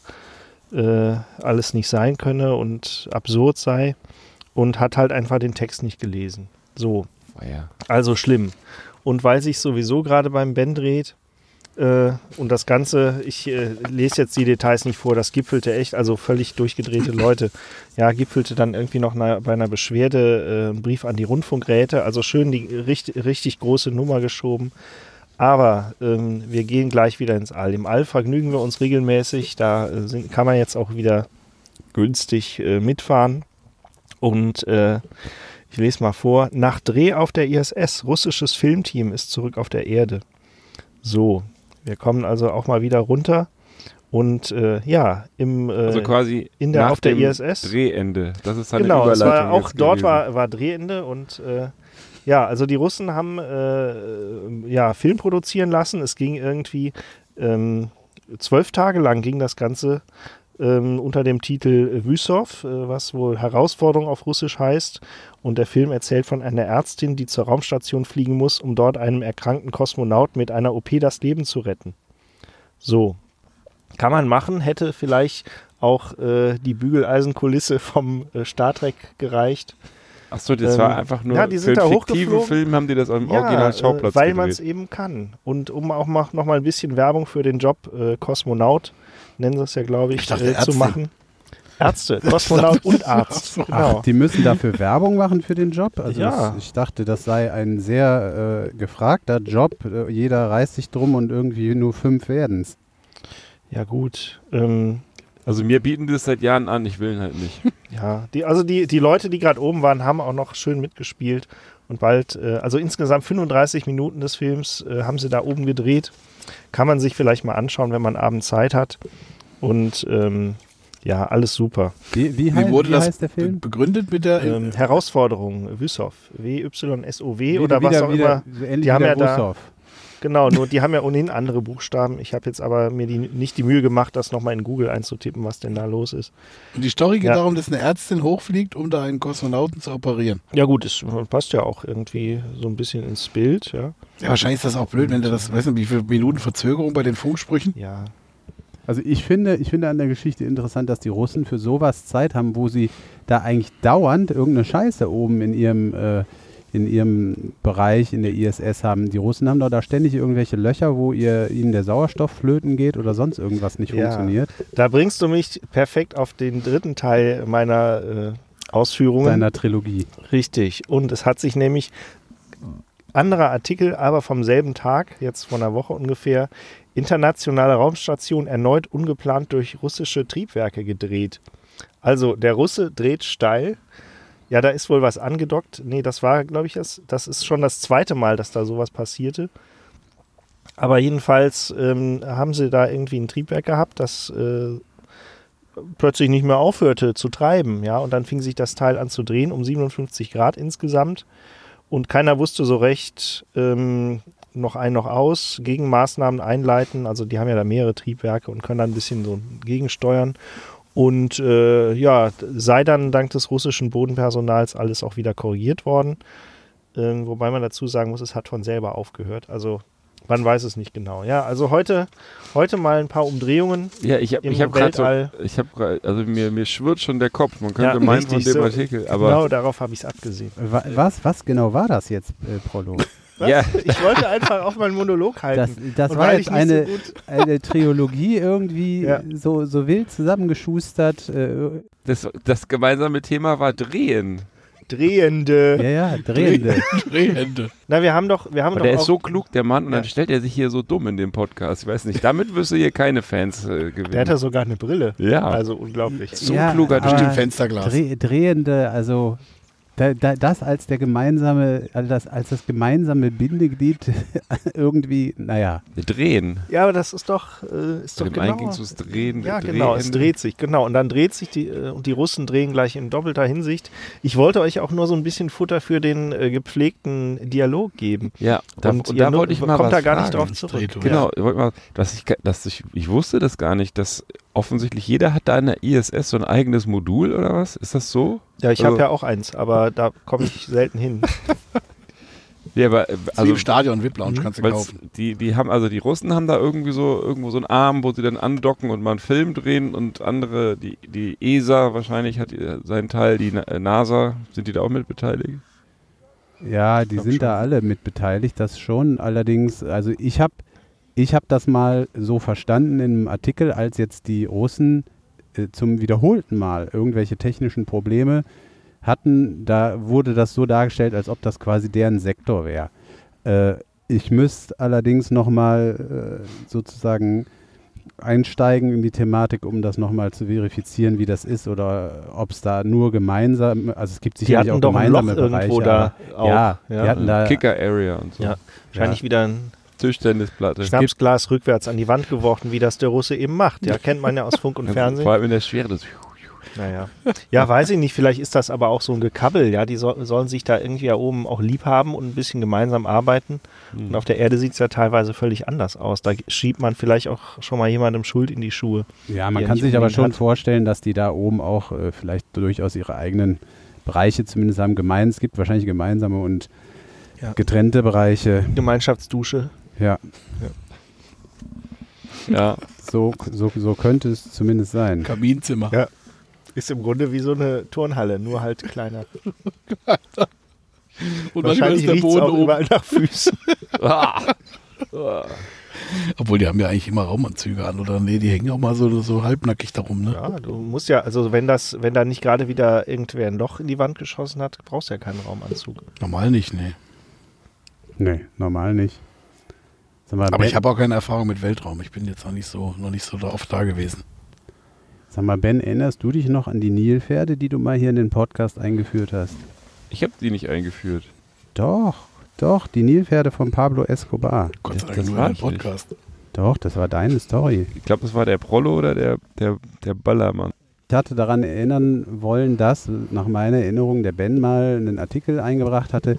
äh, alles nicht sein könne und absurd sei und hat halt einfach den Text nicht gelesen. So. Naja. Also schlimm. Und weil sich sowieso gerade beim Ben dreht äh, und das Ganze, ich äh, lese jetzt die Details nicht vor, das gipfelte echt, also völlig durchgedrehte Leute. Ja, gipfelte dann irgendwie noch na, bei einer Beschwerde äh, ein Brief an die Rundfunkräte, also schön die richtig, richtig große Nummer geschoben. Aber ähm, wir gehen gleich wieder ins All. Im All vergnügen wir uns regelmäßig. Da äh, sind, kann man jetzt auch wieder günstig äh, mitfahren. Und äh, ich lese mal vor. Nach Dreh auf der ISS, russisches Filmteam ist zurück auf der Erde. So, wir kommen also auch mal wieder runter. Und äh, ja, im, äh, Also quasi in der- auf der ISS. Drehende. Das ist eine genau, es war auch dort war, war Drehende und äh, ja, also die Russen haben äh, ja Film produzieren lassen. Es ging irgendwie ähm, zwölf Tage lang ging das Ganze ähm, unter dem Titel Wüsow, äh, was wohl Herausforderung auf Russisch heißt. Und der Film erzählt von einer Ärztin, die zur Raumstation fliegen muss, um dort einem erkrankten Kosmonaut mit einer OP das Leben zu retten. So. Kann man machen, hätte vielleicht auch äh, die Bügeleisenkulisse vom äh, Star Trek gereicht. Achso, das Ähm, war einfach nur ja, die sind für da einen fiktiven hochgeflogen. Film haben die das am Ja, Original-Schauplatz äh, weil man es eben kann. Und um auch mal, noch mal ein bisschen Werbung für den Job äh, Kosmonaut, nennen sie es ja, glaube ich, Ich dachte äh, zu machen. Ärzte, Kosmonaut und Arzt. Genau. Die müssen dafür Werbung machen für den Job. Also Ja. das, ich dachte, das sei ein sehr äh, gefragter Job. Äh, jeder reißt sich drum und irgendwie nur fünf werden's. Ja, gut. Ähm, Also mir bieten die das seit Jahren an, ich will ihn halt nicht. ja, die, also die, die Leute, die gerade oben waren, haben auch noch schön mitgespielt. Und bald, äh, also insgesamt 35 Minuten des Films äh, haben sie da oben gedreht. Kann man sich vielleicht mal anschauen, wenn man abends Zeit hat. Und ähm, ja, alles super. Wie, wie, Wie wurde wie das heißt der Film? begründet mit der Ähm, Herausforderung, Wüssow, W-Y-S-O-W Wieder- oder was wieder- auch wieder, immer. so Ähnlich Die haben ja der da-. Genau, nur die haben ja ohnehin andere Buchstaben. Ich habe jetzt aber mir die, nicht die Mühe gemacht, das nochmal in Google einzutippen, was denn da los ist. Und die Story geht Ja. darum, dass eine Ärztin hochfliegt, um da einen Kosmonauten zu operieren. Ja gut, es passt ja auch irgendwie so ein bisschen ins Bild, ja. Ja, wahrscheinlich ist das auch blöd, wenn du das, weiß nicht, wie viele Minuten Verzögerung bei den Funksprüchen. Ja, Also ich finde, ich finde an der Geschichte interessant, dass die Russen für sowas Zeit haben, wo sie da eigentlich dauernd irgendeine Scheiße oben in ihrem, äh, in ihrem Bereich in der ISS haben. Die Russen haben doch da ständig irgendwelche Löcher, wo ihr, ihnen der Sauerstoff flöten geht oder sonst irgendwas nicht Ja. funktioniert. da bringst du mich perfekt auf den dritten Teil meiner äh, Ausführungen. Deiner Trilogie. Richtig. Und es hat sich nämlich anderer Artikel, aber vom selben Tag, jetzt vor einer Woche ungefähr, internationale Raumstation erneut ungeplant durch russische Triebwerke gedreht. Also der Russe dreht steil. Ja, da ist wohl was angedockt. Nee, das war, glaube ich, das, das ist schon das zweite Mal, dass da sowas passierte. Aber jedenfalls ähm, haben sie da irgendwie ein Triebwerk gehabt, das äh, plötzlich nicht mehr aufhörte zu treiben, ja, und dann fing sich das Teil an zu drehen um 57 Grad insgesamt. Und keiner wusste so recht ähm, noch ein noch aus, Gegenmaßnahmen einleiten, also die haben ja da mehrere Triebwerke und können dann ein bisschen so gegensteuern und äh, ja, sei dann dank des russischen Bodenpersonals alles auch wieder korrigiert worden, ähm, wobei man dazu sagen muss, es hat von selber aufgehört, also man weiß es nicht genau, ja, also heute, heute mal ein paar Umdrehungen, Ja, ich habe ich hab gerade so, ich habe also mir, mir schwirrt schon der Kopf. Man Ja, könnte meinen richtig, von dem so. Artikel, aber genau darauf habe ich es abgesehen. Wa- Was, was genau war das jetzt, äh, Prolo? Was? Ja. Ich wollte einfach auf meinen Monolog halten. Das, das war jetzt eine, so eine Trilogie irgendwie Ja. so, so wild zusammengeschustert. Äh, das, das gemeinsame Thema war Drehen. Drehende. ja, ja, drehende. Drehhände. Na, wir haben doch, wir haben doch der auch, ist so klug, der Mann, und dann Ja. stellt er sich hier so dumm in dem Podcast. Ich weiß nicht, damit wirst du hier keine Fans äh, gewinnen. der hat ja sogar eine Brille. Ja. Also unglaublich. So Ja, kluger aber- Typ. Bestimmt Fensterglas. Dreh, drehende, also da, da, das als der gemeinsame, also das, als das gemeinsame Bindeglied irgendwie, naja. Drehen. Ja, aber das ist doch, äh, ist Bei doch dem einen genau. ging es Drehen. Ja, Drehende. genau, es dreht sich, genau. Und dann dreht sich die, äh, und die Russen drehen gleich in doppelter Hinsicht. Ich wollte euch auch nur so ein bisschen Futter für den äh, gepflegten Dialog geben. Ja, da, und und da wollte ich mal kommt was da gar nicht fragen. drauf zurück. Genau, ich wollte mal, dass ich, dass ich, ich wusste das gar nicht, dass offensichtlich jeder hat da in der ISS so ein eigenes Modul oder was? Ist das so? Ja, ich Also- habe ja auch eins, aber da komme ich selten hin. Ja, aber äh, Also, wie im Stadion VIP Lounge Mhm. kannst du kaufen. die, die haben, also die Russen haben da irgendwie so irgendwo so einen Arm, wo sie dann andocken und mal einen Film drehen und andere, die, die ESA wahrscheinlich hat ihr seinen Teil, die äh, NASA, sind die da auch mit beteiligt? Ja, die sind schon. da alle mit beteiligt, das schon. Allerdings, also ich habe ich hab das mal so verstanden in einem Artikel, als jetzt die Russen äh, zum wiederholten Mal irgendwelche technischen Probleme hatten, da wurde das so dargestellt, als ob das quasi deren Sektor wäre. Äh, ich müsste allerdings nochmal äh, sozusagen einsteigen in die Thematik, um das nochmal zu verifizieren, wie das ist oder ob es da nur gemeinsam, also es gibt sicherlich auch gemeinsame Bereiche, da aber- auch. ja, ja. die hatten da, Kicker Area und so. Ja. Wahrscheinlich wieder ein Tischtennisplatte. Schnapsglas rückwärts an die Wand geworfen, wie das der Russe eben macht. Ja, kennt man ja aus Funk und Vor Fernsehen. allem in der Schwere. Das Naja. Ja, weiß ich nicht. Vielleicht ist das aber auch so ein Gekabbel. Ja, die so, sollen sich da irgendwie ja oben auch lieb haben und ein bisschen gemeinsam arbeiten. Und auf der Erde sieht es ja teilweise völlig anders aus. Da schiebt man vielleicht auch schon mal jemandem Schuld in die Schuhe. ja, man kann sich aber schon hat. vorstellen, dass die da oben auch äh, vielleicht durchaus ihre eigenen Bereiche zumindest haben. Gemein, es gibt wahrscheinlich gemeinsame und Ja. getrennte Bereiche. Gemeinschaftsdusche. Ja, ja, so, so, so könnte es zumindest sein. Kaminzimmer. Ja. Ist im Grunde wie so eine Turnhalle, nur halt kleiner. Und Wahrscheinlich ist der riecht Boden auch oben. überall nach Füßen. Obwohl, die haben ja eigentlich immer Raumanzüge an, oder? Nee, die hängen auch mal so, so halbnackig darum, ne? Ja, du musst ja, also wenn das, wenn da nicht gerade wieder irgendwer ein Loch in die Wand geschossen hat, brauchst du ja keinen Raumanzug. Normal nicht, nee. Nee, normal nicht. Sag mal, Aber ben, ich habe auch keine Erfahrung mit Weltraum. Ich bin jetzt noch nicht so, noch nicht so oft da gewesen. sag mal, Ben, erinnerst du dich noch an die Nilpferde, die du mal hier in den Podcast eingeführt hast? ich habe die nicht eingeführt. Doch, doch, die Nilpferde von Pablo Escobar. Gott sei Das- Dank das nur war in ich den nicht. Podcast. Doch, das war deine Story. Ich glaube, das war der Prollo oder der, der, der Ballermann. Ich hatte daran erinnern wollen, dass nach meiner Erinnerung der Ben mal einen Artikel eingebracht hatte,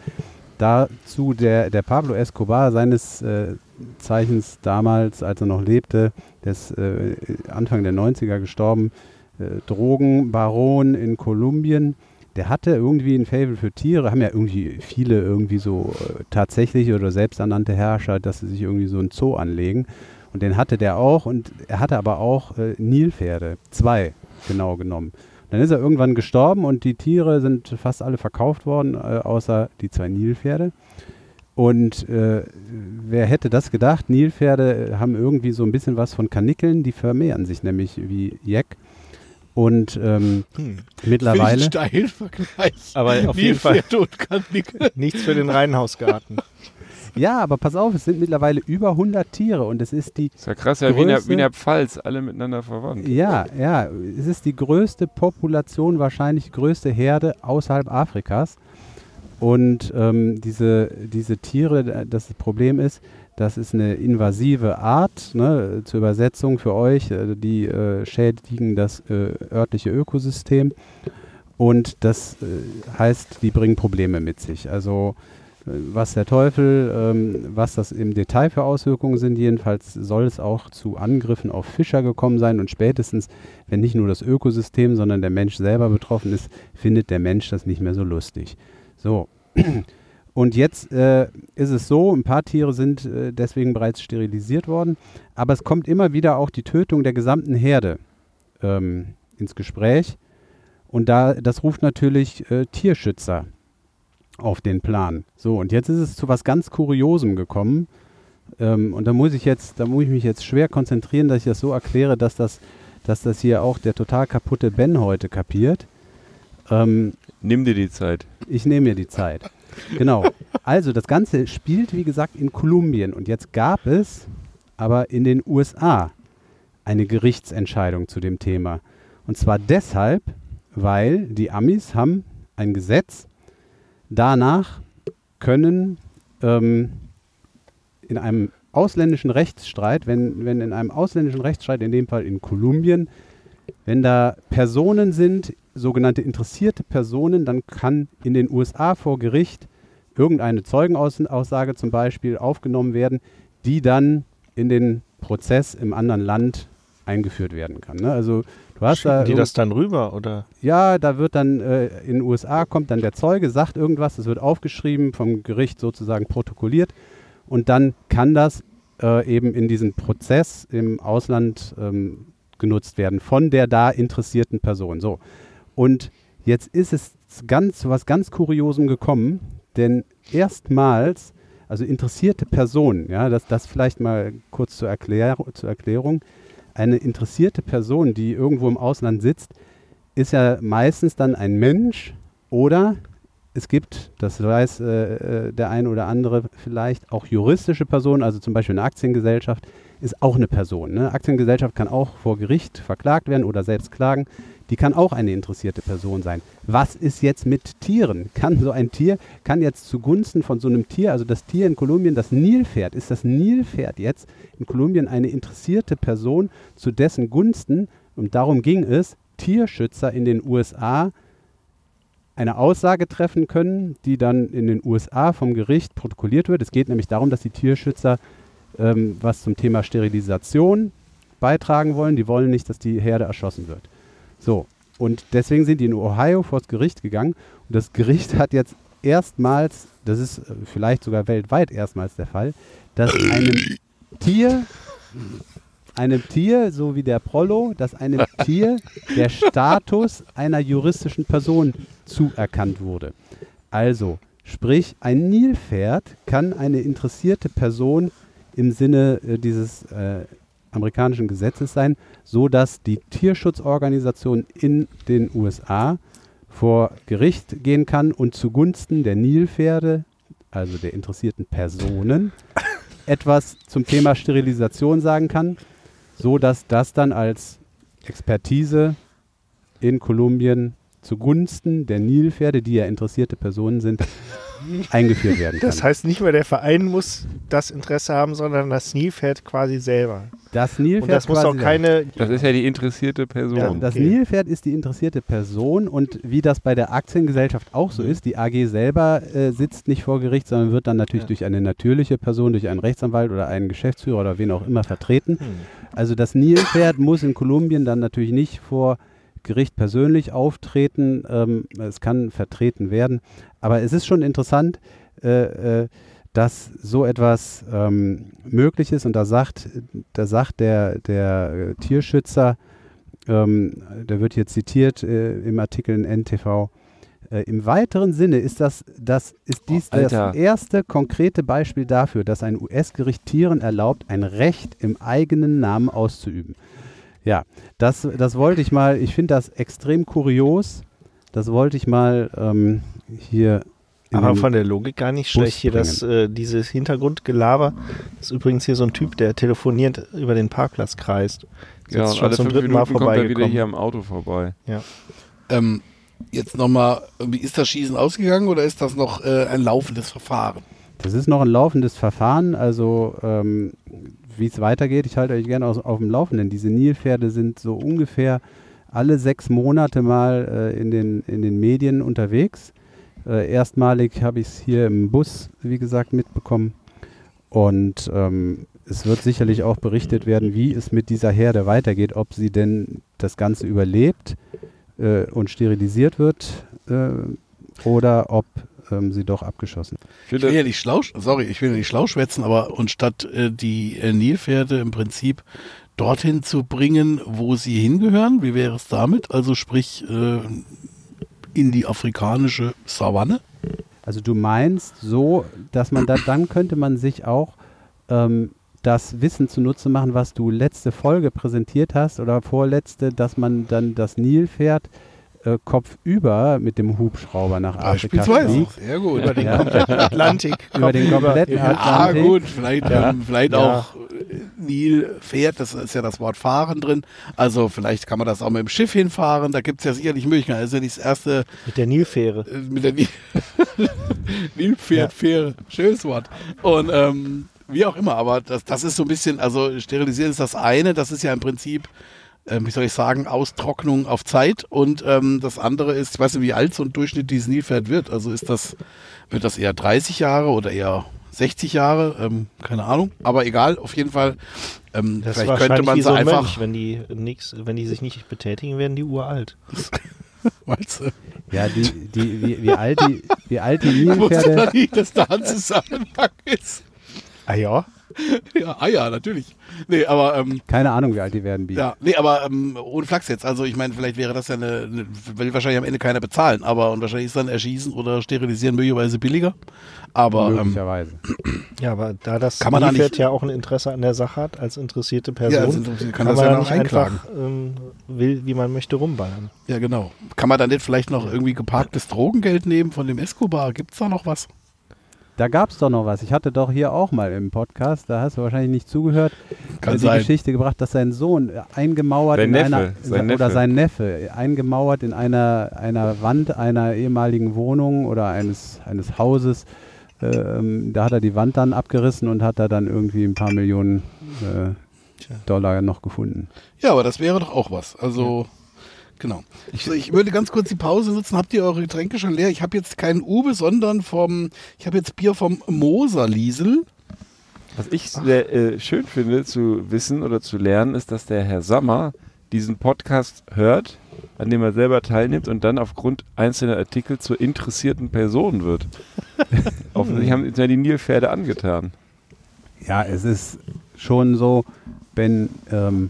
dazu der, der Pablo Escobar seines äh, Zeichens damals, als er noch lebte, des äh, Anfang der 90er gestorben, äh, Drogenbaron in Kolumbien, der hatte irgendwie ein Faible für Tiere, haben ja irgendwie viele irgendwie so äh, tatsächliche oder selbsternannte Herrscher, dass sie sich irgendwie so ein Zoo anlegen. Und den hatte der auch und er hatte aber auch äh, Nilpferde, zwei genau genommen. Dann ist er irgendwann gestorben und die Tiere sind fast alle verkauft worden, äh, außer die zwei Nilpferde. Und äh, wer hätte das gedacht? Nilpferde äh, haben irgendwie so ein bisschen was von Kanickeln, die vermehren sich nämlich wie Jeck. Und ähm, Hm. mittlerweile. Steilen Vergleich. Aber auf jeden Fall Nilpferd und Kanickel. nichts für den Reihenhausgarten. Ja, aber pass auf, es sind mittlerweile über 100 Tiere und es ist die Ist ja krass, ja, wie in, der, Größe- wie in der Pfalz, alle miteinander verwandt. Ja, ja, es ist die größte Population, wahrscheinlich größte Herde außerhalb Afrikas. Und ähm, diese, diese Tiere, das Problem ist, das ist eine invasive Art, ne, zur Übersetzung für euch, äh, die äh, schädigen das äh, örtliche Ökosystem. Und das äh, heißt, die bringen Probleme mit sich. Also was der Teufel, ähm, was das im Detail für Auswirkungen sind, jedenfalls soll es auch zu Angriffen auf Fischer gekommen sein und spätestens, wenn nicht nur das Ökosystem, sondern der Mensch selber betroffen ist, findet der Mensch das nicht mehr so lustig. So. Und jetzt äh, ist es so, ein paar Tiere sind äh, deswegen bereits sterilisiert worden, aber es kommt immer wieder auch die Tötung der gesamten Herde ähm, ins Gespräch. Und da, das ruft natürlich äh, Tierschützer auf den Plan. So, und jetzt ist es zu was ganz Kuriosem gekommen. Ähm, und da muss ich jetzt, da muss ich mich jetzt schwer konzentrieren, dass ich das so erkläre, dass das, dass das hier auch der total kaputte Ben heute kapiert. Ähm, Nimm dir die Zeit. ich nehme mir die Zeit. Genau. Also das Ganze spielt, wie gesagt, in Kolumbien. Und jetzt gab es aber in den USA eine Gerichtsentscheidung zu dem Thema. Und zwar deshalb, weil die Amis haben ein Gesetz, danach können ähm, in einem ausländischen Rechtsstreit, wenn, wenn in einem ausländischen Rechtsstreit, in dem Fall in Kolumbien, wenn da Personen sind, sogenannte interessierte Personen, dann kann in den USA vor Gericht irgendeine Zeugenaussage zum Beispiel aufgenommen werden, die dann in den Prozess im anderen Land eingeführt werden kann. Ne? Also du hast da Schicken die irgend- das dann rüber, oder? ja, da wird dann äh, in den USA kommt dann der Zeuge, sagt irgendwas, das wird aufgeschrieben, vom Gericht sozusagen protokolliert und dann kann das äh, eben in diesem Prozess im Ausland ähm, genutzt werden von der da interessierten Person. So. Und jetzt ist es ganz zu was ganz Kuriosem gekommen, denn erstmals, also interessierte Personen, ja, das, das vielleicht mal kurz zur, Erklär zur Erklärung, eine interessierte Person, die irgendwo im Ausland sitzt, ist ja meistens dann ein Mensch oder es gibt, das weiß äh, äh, der eine oder andere vielleicht, auch juristische Personen, also zum Beispiel eine Aktiengesellschaft ist auch eine Person. Ne? Aktiengesellschaft kann auch vor Gericht verklagt werden oder selbst klagen. Die kann auch eine interessierte Person sein. Was ist jetzt mit Tieren? Kann so ein Tier, kann jetzt zugunsten von so einem Tier, also das Tier in Kolumbien, das Nilpferd, ist das Nilpferd jetzt in Kolumbien eine interessierte Person, zu dessen Gunsten, und darum ging es, Tierschützer in den USA eine Aussage treffen können, die dann in den USA vom Gericht protokolliert wird. Es geht nämlich darum, dass die Tierschützer ähm, was zum Thema Sterilisation beitragen wollen. Die wollen nicht, dass die Herde erschossen wird. So, und deswegen sind die in Ohio vor das Gericht gegangen. Und das Gericht hat jetzt erstmals, das ist äh, vielleicht sogar weltweit erstmals der Fall, dass einem Tier, einem Tier, so wie der Prollo, dass einem Tier der Status einer juristischen Person zuerkannt wurde. Also, sprich, ein Nilpferd kann eine interessierte Person im Sinne äh, dieses äh, amerikanischen Gesetzes sein, so dass die Tierschutzorganisation in den USA vor Gericht gehen kann und zugunsten der Nilpferde, also der interessierten Personen, etwas zum Thema Sterilisation sagen kann, so dass das dann als Expertise in Kolumbien zugunsten der Nilpferde, die ja interessierte Personen sind, eingeführt werden kann. Das heißt, nicht mehr der Verein muss das Interesse haben, sondern das Nilpferd quasi selber. das Nilpferd Und das muss quasi auch keine. Das ist ja die interessierte Person. Ja, Das Okay. Nilpferd ist die interessierte Person und wie das bei der Aktiengesellschaft auch so ist, die AG selber äh, sitzt nicht vor Gericht, sondern wird dann natürlich Ja. durch eine natürliche Person, durch einen Rechtsanwalt oder einen Geschäftsführer oder wen auch immer vertreten. Hm. Also das Nilpferd muss in Kolumbien dann natürlich nicht vor Gericht persönlich auftreten. Ähm, es kann vertreten werden. Aber es ist schon interessant, äh, äh, dass so etwas ähm, möglich ist. Und da sagt, da sagt der, der Tierschützer, ähm, der wird hier zitiert äh, im Artikel in NTV, äh, Im weiteren Sinne ist, das, das, ist dies Oh, das erste konkrete Beispiel dafür, dass ein US-Gericht Tieren erlaubt, ein Recht im eigenen Namen auszuüben. Ja, das, das wollte ich mal, ich finde das extrem kurios. Das wollte ich mal ähm, hier. Aber von der Logik gar nicht Bus schlecht. Hier das, äh, dieses Hintergrundgelaber ist übrigens hier so ein Typ, der telefoniert über den Parkplatz kreist. Ist ja, jetzt und schon alle zum dritten Mal Minuten kommt er wieder vorbeigekommen. hier am Auto vorbei. Ähm, jetzt nochmal, wie ist das Schießen ausgegangen oder ist das noch äh, ein laufendes Verfahren? Das ist noch ein laufendes Verfahren, also ähm, wie es weitergeht, ich halte euch gerne aus, auf dem Laufenden. Diese Nilpferde sind so ungefähr alle sechs Monate mal äh, in, den, in den Medien unterwegs. Äh, erstmalig habe ich es hier im Bus, wie gesagt, mitbekommen. Und ähm, es wird sicherlich auch berichtet werden, wie es mit dieser Herde weitergeht, ob sie denn das Ganze überlebt äh, und sterilisiert wird äh, oder ob ähm, sie doch abgeschossen wird. Ich Ich will finde, ja nicht schlau, sorry, ich will ja nicht schlau schwätzen, aber und statt äh, die äh, Nilpferde im Prinzip dorthin zu bringen, wo sie hingehören, wie wäre es damit? Also sprich äh, in die afrikanische Savanne? Also du meinst so, dass man da, dann könnte man sich auch ähm, das Wissen zunutze machen, was du letzte Folge präsentiert hast oder vorletzte, dass man dann das Nilpferd äh, kopfüber mit dem Hubschrauber nach Afrika Beispielsweise. fliegt. Sehr gut. Über den Ja. kompletten Atlantik. Über den kompletten Ja. Ah, Atlantik. gut, vielleicht, Ja. ähm, vielleicht Ja. auch äh, Nilpferd, das ist ja das Wort fahren drin. Also vielleicht kann man das auch mit dem Schiff hinfahren, da gibt es ja sicherlich Möglichkeiten. Das ist ja nicht das erste Mit der Nilfähre. äh, mit der Nil Nilpferd, Fähre, schönes Wort. Und ähm, wie auch immer, aber das, das ist so ein bisschen, also sterilisieren ist das eine, das ist ja im Prinzip, ähm, wie soll ich sagen, Austrocknung auf Zeit und ähm, das andere ist, ich weiß nicht, wie alt so ein Durchschnitt dieses Nilpferd wird. Also ist das, wird das eher 30 Jahre oder eher 60 Jahre, ähm, keine Ahnung, aber egal, auf jeden Fall. Ähm, Das vielleicht könnte man so ein einfach, Mönch. Wenn die, nix, wenn die sich nicht betätigen, werden die uralt. weißt du, Ja, die, die, wie, wie, alt die, wie alt die ich wusste Nilpferde, nicht, dass da ein Zusammenhang ist. Ah ja? ja, ah ja, natürlich. Nee, aber ähm, Keine Ahnung, wie alt die werden, Bi. ja, nee, aber ähm, ohne Flachs jetzt. Also ich meine, vielleicht wäre das ja eine, eine, will wahrscheinlich am Ende keiner bezahlen, aber und wahrscheinlich ist dann Erschießen oder Sterilisieren möglicherweise billiger. Aber ähm, Möglicherweise. Ja, aber da das Kann man da nicht- ja auch ein Interesse an der Sache hat, als interessierte Person, Ja, als interessierte kann kann, das man ja da noch nicht einklagen. einfach ähm, will, wie man möchte, rumballern. ja, genau. Kann man dann nicht vielleicht noch irgendwie geparktes Drogengeld nehmen von dem Escobar? Gibt's da noch was? Da gab es doch noch was. Ich hatte doch hier auch mal im Podcast, da hast du wahrscheinlich nicht zugehört, Kann äh, die sein. Geschichte gebracht, dass sein Sohn eingemauert Sein in Neffe, einer sein oder Neffe. sein Neffe eingemauert in einer einer Wand einer ehemaligen Wohnung oder eines eines Hauses. Ähm, da hat er die Wand dann abgerissen und hat da dann irgendwie ein paar Millionen äh, Dollar noch gefunden. Ja, aber das wäre doch auch was. Also, genau. Ich, ich würde ganz kurz die Pause nutzen. Habt ihr eure Getränke schon leer? Ich habe jetzt keinen Uwe, sondern vom, ich habe jetzt Bier vom Moser Liesel. Was ich sehr äh, schön finde zu wissen oder zu lernen, ist, dass der Herr Sammer diesen Podcast hört, an dem er selber teilnimmt und dann aufgrund einzelner Artikel zur interessierten Person wird. Offensichtlich haben ja die Nilpferde angetan. Ja, es ist schon so, wenn ähm,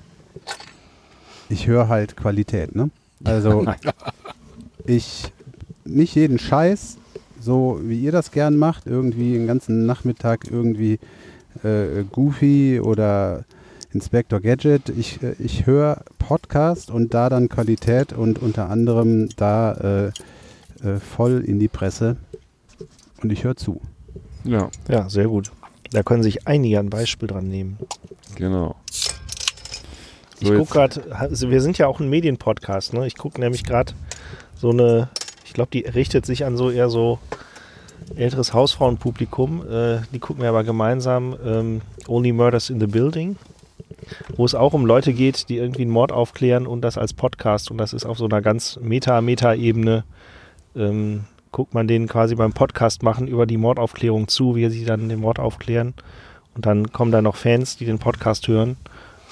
ich höre halt Qualität, ne? Also ich nicht jeden Scheiß, so wie ihr das gern macht, irgendwie den ganzen Nachmittag irgendwie äh, Goofy oder Inspector Gadget. Ich, äh, ich höre Podcast und da dann Qualität und unter anderem da äh, äh, voll in die Presse und ich höre zu. Ja, Ja, sehr gut. Da können sich einige ein Beispiel dran nehmen. genau. Ich So, gucke jetzt- gerade, also wir sind ja auch ein Medienpodcast, ne? Ich gucke nämlich gerade so eine, ich glaube, die richtet sich an so eher so älteres Hausfrauenpublikum. Äh, die gucken wir aber gemeinsam ähm, Only Murders in the Building, wo es auch um Leute geht, die irgendwie einen Mord aufklären und das als Podcast und das ist auf so einer ganz Meta-Meta-Ebene. Ähm, guckt man denen quasi beim Podcast machen über die Mordaufklärung zu, wie sie dann den Mord aufklären. Und dann kommen da noch Fans, die den Podcast hören.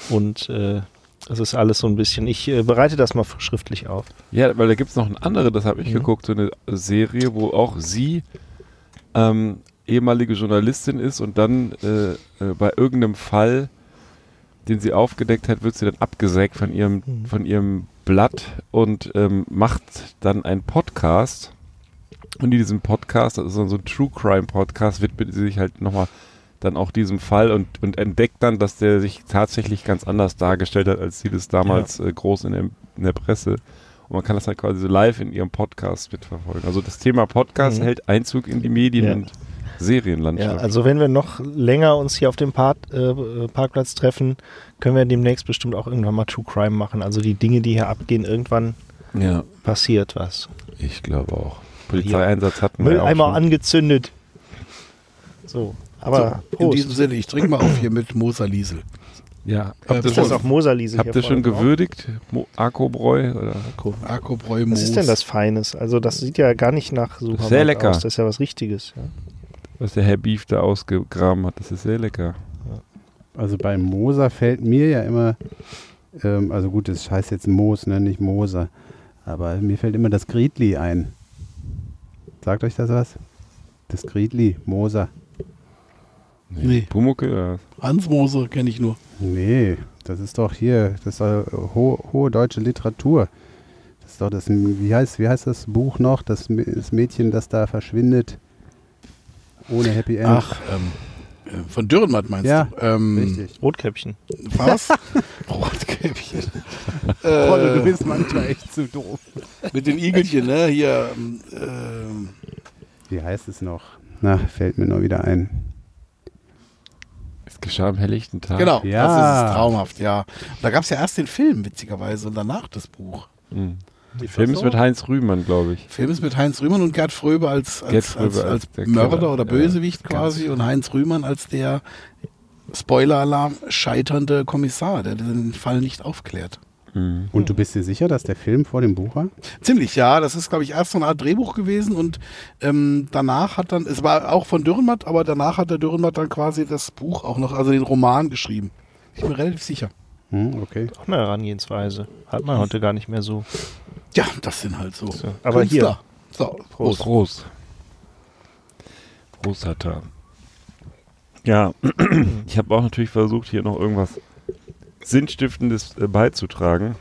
Und äh, das ist alles so ein bisschen. Ich äh, bereite das mal schriftlich auf. Ja, weil da gibt es noch eine andere, das habe ich Mhm. geguckt, so eine Serie, wo auch sie ähm, ehemalige Journalistin ist und dann äh, äh, bei irgendeinem Fall, den sie aufgedeckt hat, wird sie dann abgesägt von ihrem, Mhm. von ihrem Blatt und ähm, macht dann einen Podcast. Und in diesem Podcast, das ist so ein True Crime Podcast, widmet sie sich halt nochmal dann auch diesem Fall und, und entdeckt dann, dass der sich tatsächlich ganz anders dargestellt hat, als sie das damals äh, groß in der, in der Presse. Und man kann das halt quasi so live in ihrem Podcast mitverfolgen. Also das Thema Podcast Mhm. hält Einzug in die Medien- Ja. und Serienlandschaft. Ja, also wenn wir noch länger uns hier auf dem Park, äh, äh, Parkplatz treffen, können wir demnächst bestimmt auch irgendwann mal True Crime machen. Also die Dinge, die hier abgehen, irgendwann ja, passiert was. ich glaube auch. Polizeieinsatz hatten wir auch Mülleimer schon. angezündet. So, aber so, in diesem Sinne, ich trinke mal auf hier mit Moser Liesel. Ja, habt ihr ist das auch Moserliese habt ihr schon gewürdigt? Mo Akkobräu? Oder? Akkobräu Was ist denn das Feines? Also das sieht ja gar nicht nach Supermarkt sehr lecker. aus. Das ist ja was Richtiges. Ja. Was der Herr Beef da ausgegraben hat, das ist sehr lecker. Also bei Moser fällt mir ja immer, ähm, also gut, das heißt jetzt Moos, ne, nicht Moser, aber mir fällt immer das Griedli ein. Sagt euch das was? Das Griedli, Moser. Nee. Pumuckel? Oder? Hans Moser kenne ich nur. Nee, das ist doch hier, das ist doch ho hohe deutsche Literatur. Das ist doch das, wie heißt, wie heißt das Buch noch? Das, das Mädchen, das da verschwindet. Ohne Happy End. Ach, ähm, äh, von Dürrenmatt meinst Ja, du? Ähm, richtig. Rotkäppchen. Was? Rotkäppchen. Du äh, bist manchmal echt zu doof. mit den Igelchen, ne? Hier, ähm, ähm, Wie heißt es noch? Na, fällt mir nur wieder ein. Es geschah am helllichten Tag. genau, Ja. das ist es, traumhaft, ja. Da gab es ja erst den Film, witzigerweise, und danach das Buch. Mhm. Der Film ist mit Heinz Rühmann, glaube ich. Film ist mit Heinz Rühmann und Gerd Fröbe als, als, Fröbe als, als, als der Mörder Killer. oder Ja, Bösewicht ganz- quasi und Heinz Rühmann als der Spoiler-Alarm scheiternde Kommissar, der den Fall nicht aufklärt. Mhm. Und du bist dir sicher, dass der Film vor dem Buch war? Ziemlich, ja. Das ist, glaube ich, erst so eine Art Drehbuch gewesen und ähm, danach hat dann, es war auch von Dürrenmatt, aber danach hat der Dürrenmatt dann quasi das Buch auch noch, also den Roman geschrieben. Ich bin mir relativ sicher. Hm, okay. Auch eine Herangehensweise. Hat man heute gar nicht mehr so. Ja, das sind halt so. So, aber hier. So, Prost. Prost. Prost, Hatter. Ja, ich habe auch natürlich versucht, hier noch irgendwas Sinnstiftendes äh, beizutragen.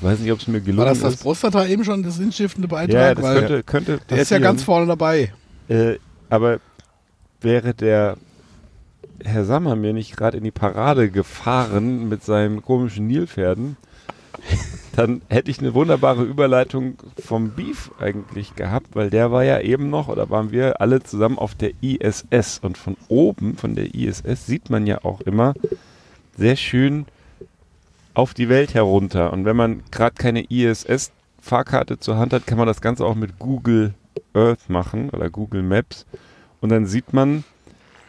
Weiß nicht, ob es mir gelungen War das das ist. Prostata eben schon, das sinnstiftende Beitrag? ja, das könnte, könnte der ist ja ganz vorne dabei. Äh, aber wäre der Herr Sammer mir nicht gerade in die Parade gefahren mit seinen komischen Nilpferden, dann hätte ich eine wunderbare Überleitung vom Beef eigentlich gehabt, weil der war ja eben noch, oder waren wir alle zusammen auf der ISS. Und von oben, von der ISS, sieht man ja auch immer sehr schön auf die Welt herunter. Und wenn man gerade keine ISS-Fahrkarte zur Hand hat, kann man das Ganze auch mit Google Earth machen oder Google Maps. Und dann sieht man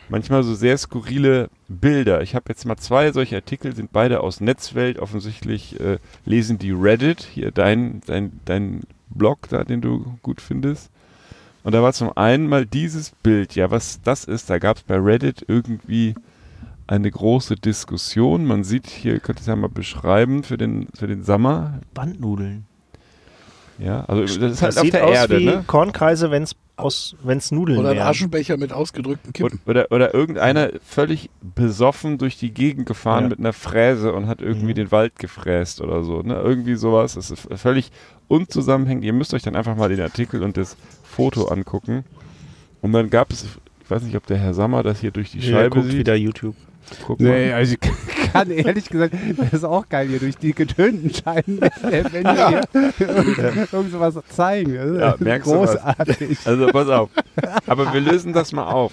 manchmal so sehr skurrile Bilder. Ich habe jetzt mal zwei solche Artikel, sind beide aus Netzwelt. Offensichtlich äh, lesen die Reddit, hier dein, dein, dein Blog da, den du gut findest. Und da war zum einen mal dieses Bild. Ja, was das ist, da gab es bei Reddit irgendwie eine große Diskussion. Man sieht hier, könnt ihr es ja mal beschreiben für den, für den Sommer. Bandnudeln. Ja, also das ist Das halt auf sieht der aus Erde, wie ne? Kornkreise, wenn es aus, wenn's Nudeln Oder ein wären. Aschenbecher mit ausgedrückten Kippen. Oder, oder irgendeiner völlig besoffen durch die Gegend gefahren Ja. mit einer Fräse und hat irgendwie Mhm. den Wald gefräst oder so. Ne? Irgendwie sowas. Das ist völlig unzusammenhängend. Ihr müsst euch dann einfach mal den Artikel und das Foto angucken. Und dann gab es, ich weiß nicht, ob der Herr Sammer das hier durch die Der Scheibe guckt sieht. wieder YouTube. Guck mal. Nee, also ich kann ehrlich gesagt, das ist auch geil hier durch die getönten Scheiben, wenn die hier irgend sowas zeigen. Das ist Ja, merkst du was? großartig. Also pass auf. Aber wir lösen das mal auf.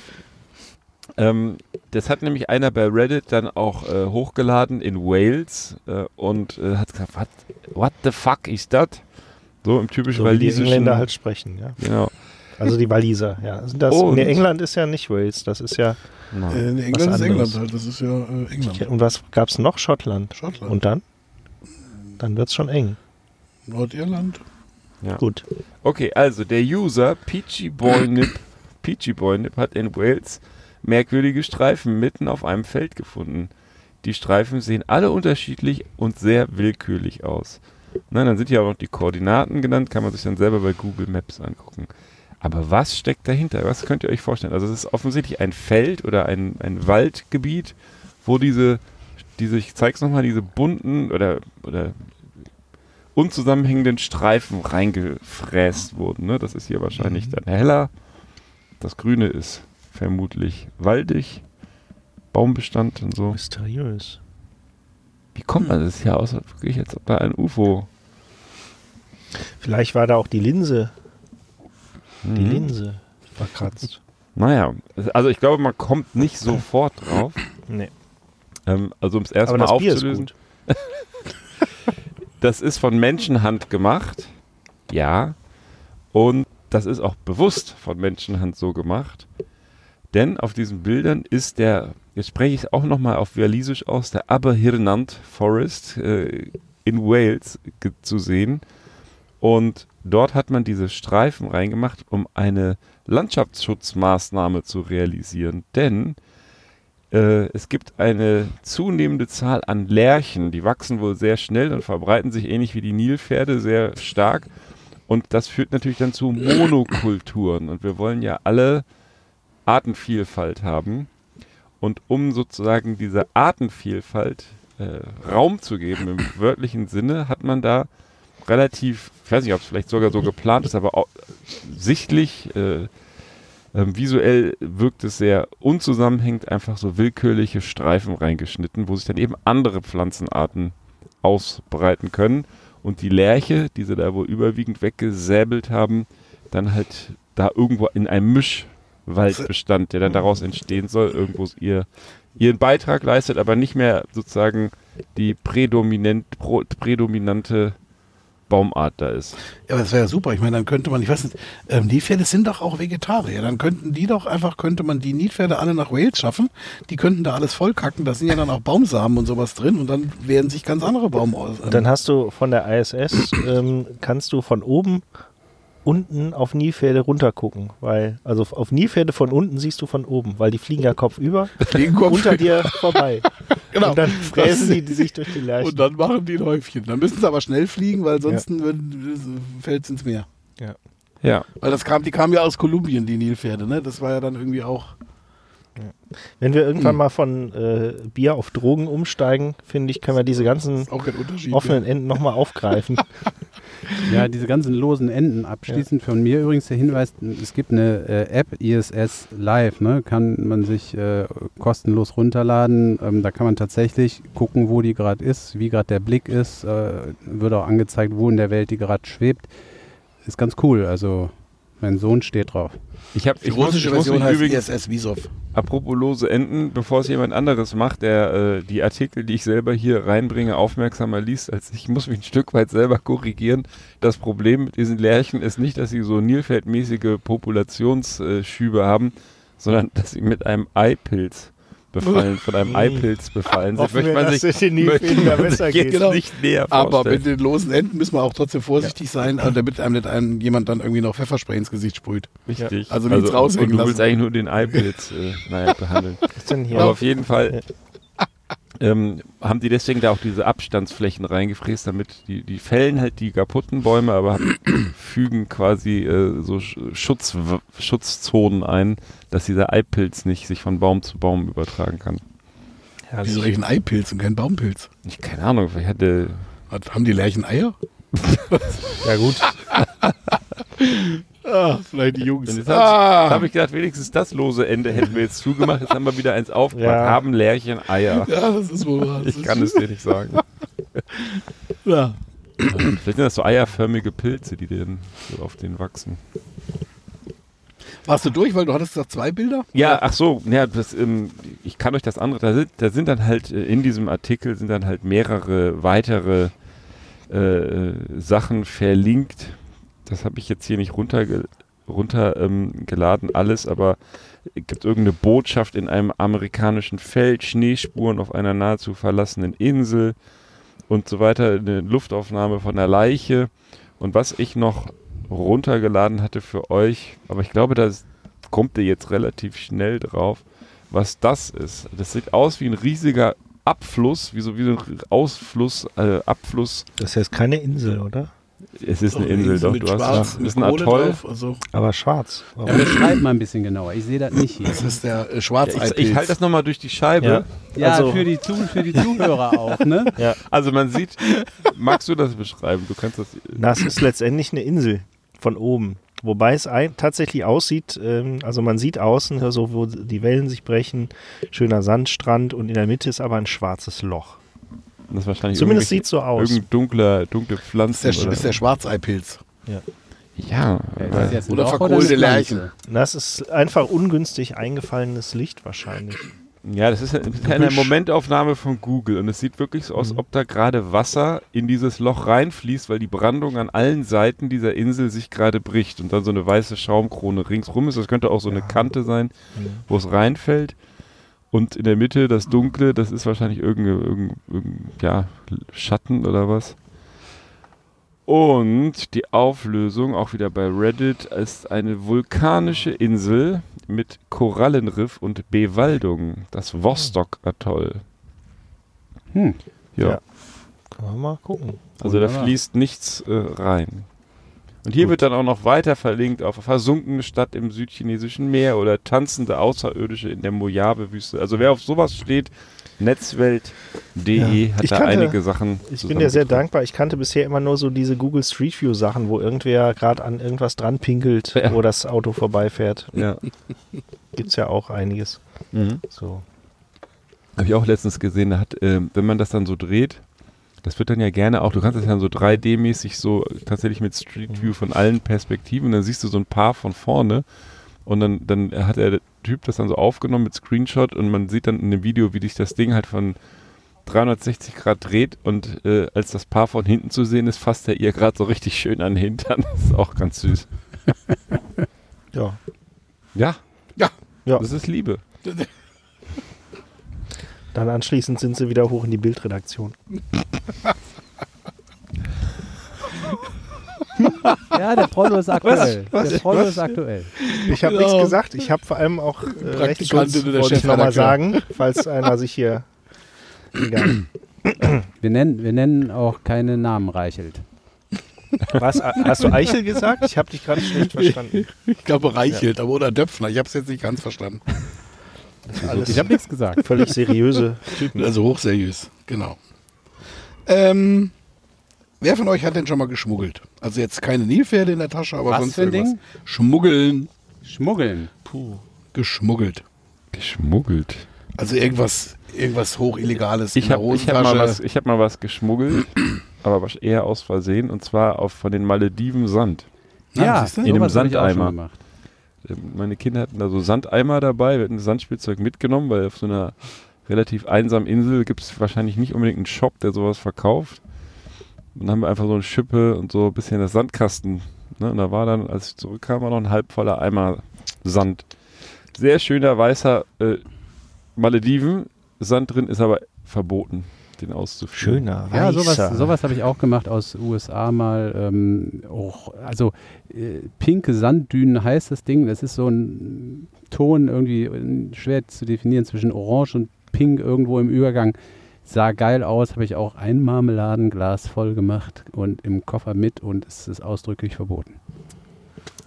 Ähm, das hat nämlich einer bei Reddit dann auch äh, hochgeladen in Wales äh, und äh, hat gesagt, what, what the fuck is that? So im typischen So wie die walisischen. Engländer halt sprechen, ja. Genau. Also die Waliser, ja. Also das, Und- nee, England ist ja nicht Wales, das ist ja. Genau. Äh, England ist anderes. England halt, das ist ja äh, England. Und was gab's noch? Schottland. Schottland, Und dann? Dann wird's schon eng. Nordirland. Gut. Okay, also der User Peachy Boy Nip, Peachy Boy Nip hat in Wales merkwürdige Streifen mitten auf einem Feld gefunden. Die Streifen sehen alle unterschiedlich und sehr willkürlich aus. Na, dann sind hier auch noch die Koordinaten genannt, kann man sich dann selber bei Google Maps angucken. Aber was steckt dahinter? Was könnt ihr euch vorstellen? Also es ist offensichtlich ein Feld oder ein, ein Waldgebiet, wo diese, diese, ich zeig's nochmal, diese bunten oder, oder unzusammenhängenden Streifen reingefräst wurden. Ne? Das ist hier wahrscheinlich dann heller. Das Grüne ist vermutlich waldig, Baumbestand und so. Mysteriös. Wie kommt man das hier aus? Wirklich jetzt ob da ein UFO? Vielleicht war da auch die Linse. Die Mhm. Linse verkratzt. Naja, also ich glaube, man kommt nicht sofort drauf. Nee. Ähm, also um es erstmal das Bier ist aufzulösen. gut. Das ist von Menschenhand gemacht. Ja. Und das ist auch bewusst von Menschenhand so gemacht. Denn auf diesen Bildern ist der, jetzt spreche ich es auch nochmal auf Walisisch aus, der Aberhirnant Forest äh, in Wales zu sehen. Und dort hat man diese Streifen reingemacht, um eine Landschaftsschutzmaßnahme zu realisieren. Denn äh, es gibt eine zunehmende Zahl an Lerchen, die wachsen wohl sehr schnell und verbreiten sich ähnlich wie die Nilpferde sehr stark. Und das führt natürlich dann zu Monokulturen. Und wir wollen ja alle Artenvielfalt haben. Und um sozusagen dieser Artenvielfalt äh, Raum zu geben im wörtlichen Sinne, hat man da relativ, ich weiß nicht, ob es vielleicht sogar so geplant ist, aber auch sichtlich, äh, ähm, visuell wirkt es sehr unzusammenhängend, einfach so willkürliche Streifen reingeschnitten, wo sich dann eben andere Pflanzenarten ausbreiten können und die Lerche, die sie da wohl überwiegend weggesäbelt haben, dann halt da irgendwo in einem Mischwaldbestand, der dann daraus entstehen soll, irgendwo ihr, ihren Beitrag leistet, aber nicht mehr sozusagen die prädominant, prädominante Baumart da ist. Ja, aber das wäre ja super. Ich meine, dann könnte man, ich weiß nicht, ähm, Nilpferde sind doch auch Vegetarier. Dann könnten die doch einfach, könnte man die Nilpferde alle nach Wales schaffen. Die könnten da alles vollkacken. Da sind ja dann auch Baumsamen und sowas drin und dann werden sich ganz andere Baum aus. Und dann hast du von der ISS, ähm, kannst du von oben unten auf Nilpferde runtergucken, weil, also auf Nilpferde von unten siehst du von oben, weil die fliegen ja kopfüber fliegen Kopf unter dir vorbei. Genau. Und dann fräsen die, die sich durch die Lerchen. Und dann machen die ein Häufchen. Dann müssen sie aber schnell fliegen, weil sonst fällt es ins Meer. Ja. Weil das kam, die kamen ja aus Kolumbien, die Nilpferde, ne? Das war ja dann irgendwie auch. Wenn wir Hm. irgendwann mal von äh, Bier auf Drogen umsteigen, finde ich, können wir diese ganzen Auch kein Unterschied. offenen Enden nochmal aufgreifen. Ja, diese ganzen losen Enden. Abschließend von mir übrigens der Hinweis, es gibt eine äh, App, ISS Live, ne? kann man sich äh, kostenlos runterladen. Ähm, da kann man tatsächlich gucken, wo die gerade ist, wie gerade der Blick ist. Äh, wird auch angezeigt, wo in der Welt die gerade schwebt. Ist ganz cool. Also mein Sohn steht drauf. Ich habe Die ich muss, russische ich muss Version mich heißt übrigens, ISS Visov. apropos lose Enden, bevor es jemand anderes macht, der äh, die Artikel, die ich selber hier reinbringe, aufmerksamer liest als ich, muss mich ein Stück weit selber korrigieren. Das Problem mit diesen Lerchen ist nicht, dass sie so Nilpferdmäßige Populationsschübe haben, sondern dass sie mit einem Eipilz befallen, von einem Eipilz befallen sind. Wir, man sich, möchte man sich geht. jetzt Genau. nicht näher Aber mit den losen Enden müssen wir auch trotzdem vorsichtig sein, äh, damit einem nicht einem jemand dann irgendwie noch Pfefferspray ins Gesicht sprüht. Richtig. Also nichts raushängen und du willst lassen. eigentlich nur den Eipilz äh, naja, behandeln. Was denn hier? Aber auf jeden Fall ähm, haben die deswegen da auch diese Abstandsflächen reingefräst, damit die, die fällen halt die kaputten Bäume, aber fügen quasi äh, so Sch- Schutz, Schutzzonen ein, dass dieser Eipilz nicht sich von Baum zu Baum übertragen kann. Wieso eigentlich ein Eipilz und kein Baumpilz? Ich keine Ahnung, vielleicht hatte Hat, haben die Lerchen Eier? Ja gut. Ah, vielleicht die Jungs. Jetzt habe ich gedacht, wenigstens das lose Ende hätten wir jetzt zugemacht. Jetzt haben wir wieder eins aufgemacht. Ja. Haben Lärchen Eier. Ja, das ist wohl wahr. Ich kann es dir nicht sagen. Ja. Vielleicht sind das so eierförmige Pilze, die denn so auf denen wachsen. Warst du durch, weil du hattest gesagt zwei Bilder? Ja, ach so, ja, das, ähm, ich kann euch das andere, da sind, da sind dann halt äh, in diesem Artikel sind dann halt mehrere weitere äh, Sachen verlinkt. Das habe ich jetzt hier nicht runterge runter ähm, alles, aber gibt irgendeine Botschaft in einem amerikanischen Feld, Schneespuren auf einer nahezu verlassenen Insel und so weiter, eine Luftaufnahme von der Leiche. Und was ich noch runtergeladen hatte für euch, aber ich glaube, da kommt ihr jetzt relativ schnell drauf, was das ist. Das sieht aus wie ein riesiger Abfluss, wie so, wie so ein Ausfluss, äh, Abfluss. Das ist jetzt keine Insel, oder? Es ist eine Insel, doch. mit Du hast Schwarz, das ist mit ein Kohle Atoll. Drauf, also, Aber schwarz. Ja, Warum? beschreib mal ein bisschen genauer. Ich sehe das nicht hier. das ist der äh, Ja, ich ich halte das nochmal durch die Scheibe. Ja, Also- für, die Zu für die Zuhörer auch, ne? Also man sieht, magst du das beschreiben? Du kannst das. Das ist letztendlich eine Insel von oben. Wobei es ein, tatsächlich aussieht, ähm, also man sieht außen, so wo die Wellen sich brechen, schöner Sandstrand und in der Mitte ist aber ein schwarzes Loch. Das ist wahrscheinlich Zumindest sieht so aus. Irgendein dunkler, dunkle Das Pflanzen. ist der, ist der Schwarzeipilz. ja, Ja, ist das jetzt ein Oder verkohlte Pflanze? Lerchen. Das ist einfach ungünstig eingefallenes Licht wahrscheinlich. ja, das ist ja- das eine Momentaufnahme von Google und es sieht wirklich so Mhm. aus, ob da gerade Wasser in dieses Loch reinfließt, weil die Brandung an allen Seiten dieser Insel sich gerade bricht und dann so eine weiße Schaumkrone ringsrum ist. Das könnte auch so eine Kante sein, Mhm. wo es reinfällt. Und in der Mitte das Dunkle, das ist wahrscheinlich irgendein, irgendein, irgendein ja, Schatten oder was. Und die Auflösung, auch wieder bei Reddit, ist eine vulkanische Insel mit Korallenriff und Bewaldung, das Vostok-Atoll. Hm. Ja, Ja. Können wir mal gucken. also da fließt nichts äh, rein. Und hier wird dann auch noch weiter verlinkt auf versunkene Stadt im südchinesischen Meer oder tanzende Außerirdische in der Mojave-Wüste. Also wer auf sowas steht, netzwelt.de Ja. hat Ich da kannte- einige Sachen. Ich bin dir sehr dankbar. Ich kannte bisher immer nur so diese Google Street View Sachen, wo irgendwer gerade an irgendwas dran pinkelt, Ja. wo das Auto vorbeifährt. Ja. Gibt's ja auch einiges. Mhm. So. Habe ich auch letztens gesehen, da hat, ähm, wenn man das dann so dreht, das wird dann ja gerne auch, du kannst das dann so 3D-mäßig so tatsächlich mit Street View von allen Perspektiven, dann siehst du so ein paar von vorne und dann, dann hat der Typ das dann so aufgenommen mit Screenshot und man sieht dann in dem Video, wie sich das Ding halt von 360 Grad dreht und äh, als das Paar von hinten zu sehen ist, fasst er ihr gerade so richtig schön an den Hintern. Das ist auch ganz süß. Ja. Ja. Ja. Ja. Das ist Liebe. Dann anschließend sind sie wieder hoch in die Bildredaktion. Ja, der Prollo ist aktuell. Was? Der Prollo Was? ist aktuell. Ich habe Ja. nichts gesagt. Ich habe vor allem auch äh, Rechtsschutz, wollte ich nochmal sagen, falls einer sich hier... Wir nennen, wir nennen auch keine Namen Reichelt. Was, hast du Eichel gesagt? Ich habe dich gerade schlecht verstanden. Ich glaube Reichelt, aber oder Döpfner. Ich habe es jetzt nicht ganz verstanden. Alles Ich habe nichts gesagt. völlig seriöse Typen. Also hochseriös, genau. Ähm, wer von euch hat denn schon mal geschmuggelt? Also jetzt keine Nilpferde in der Tasche, aber Was sonst für ein irgendwas. Ding? Schmuggeln, Schmuggeln. geschmuggelt. Geschmuggelt. Also irgendwas, irgendwas hochillegales Ich in der habe ich hab mal, Hosentasche. was- ich hab mal was geschmuggelt, aber eher aus Versehen, und zwar auf, von den Malediven Sand. Ja, du? In einem sowas hab ich auch schon Sandeimer. Meine Kinder hatten da so Sandeimer dabei, wir hatten Sandspielzeug mitgenommen, weil auf so einer relativ einsamen Insel gibt es wahrscheinlich nicht unbedingt einen Shop, der sowas verkauft. Und dann haben wir einfach so eine Schippe und so ein bisschen das Sandkasten. Ne? Und da war dann, als ich zurückkam, war noch ein halb voller Eimer Sand. Sehr schöner weißer äh, Malediven. Sand drin ist aber verboten, den auszuführen. Schöner, Ja, sowas, sowas habe ich auch gemacht aus USA mal. Ähm, auch, also äh, pinke Sanddünen heißt das Ding. Das ist so ein Ton irgendwie schwer zu definieren zwischen Orange und Pink irgendwo im Übergang. Sah geil aus, habe ich auch ein Marmeladenglas voll gemacht und im Koffer mit und es ist ausdrücklich verboten.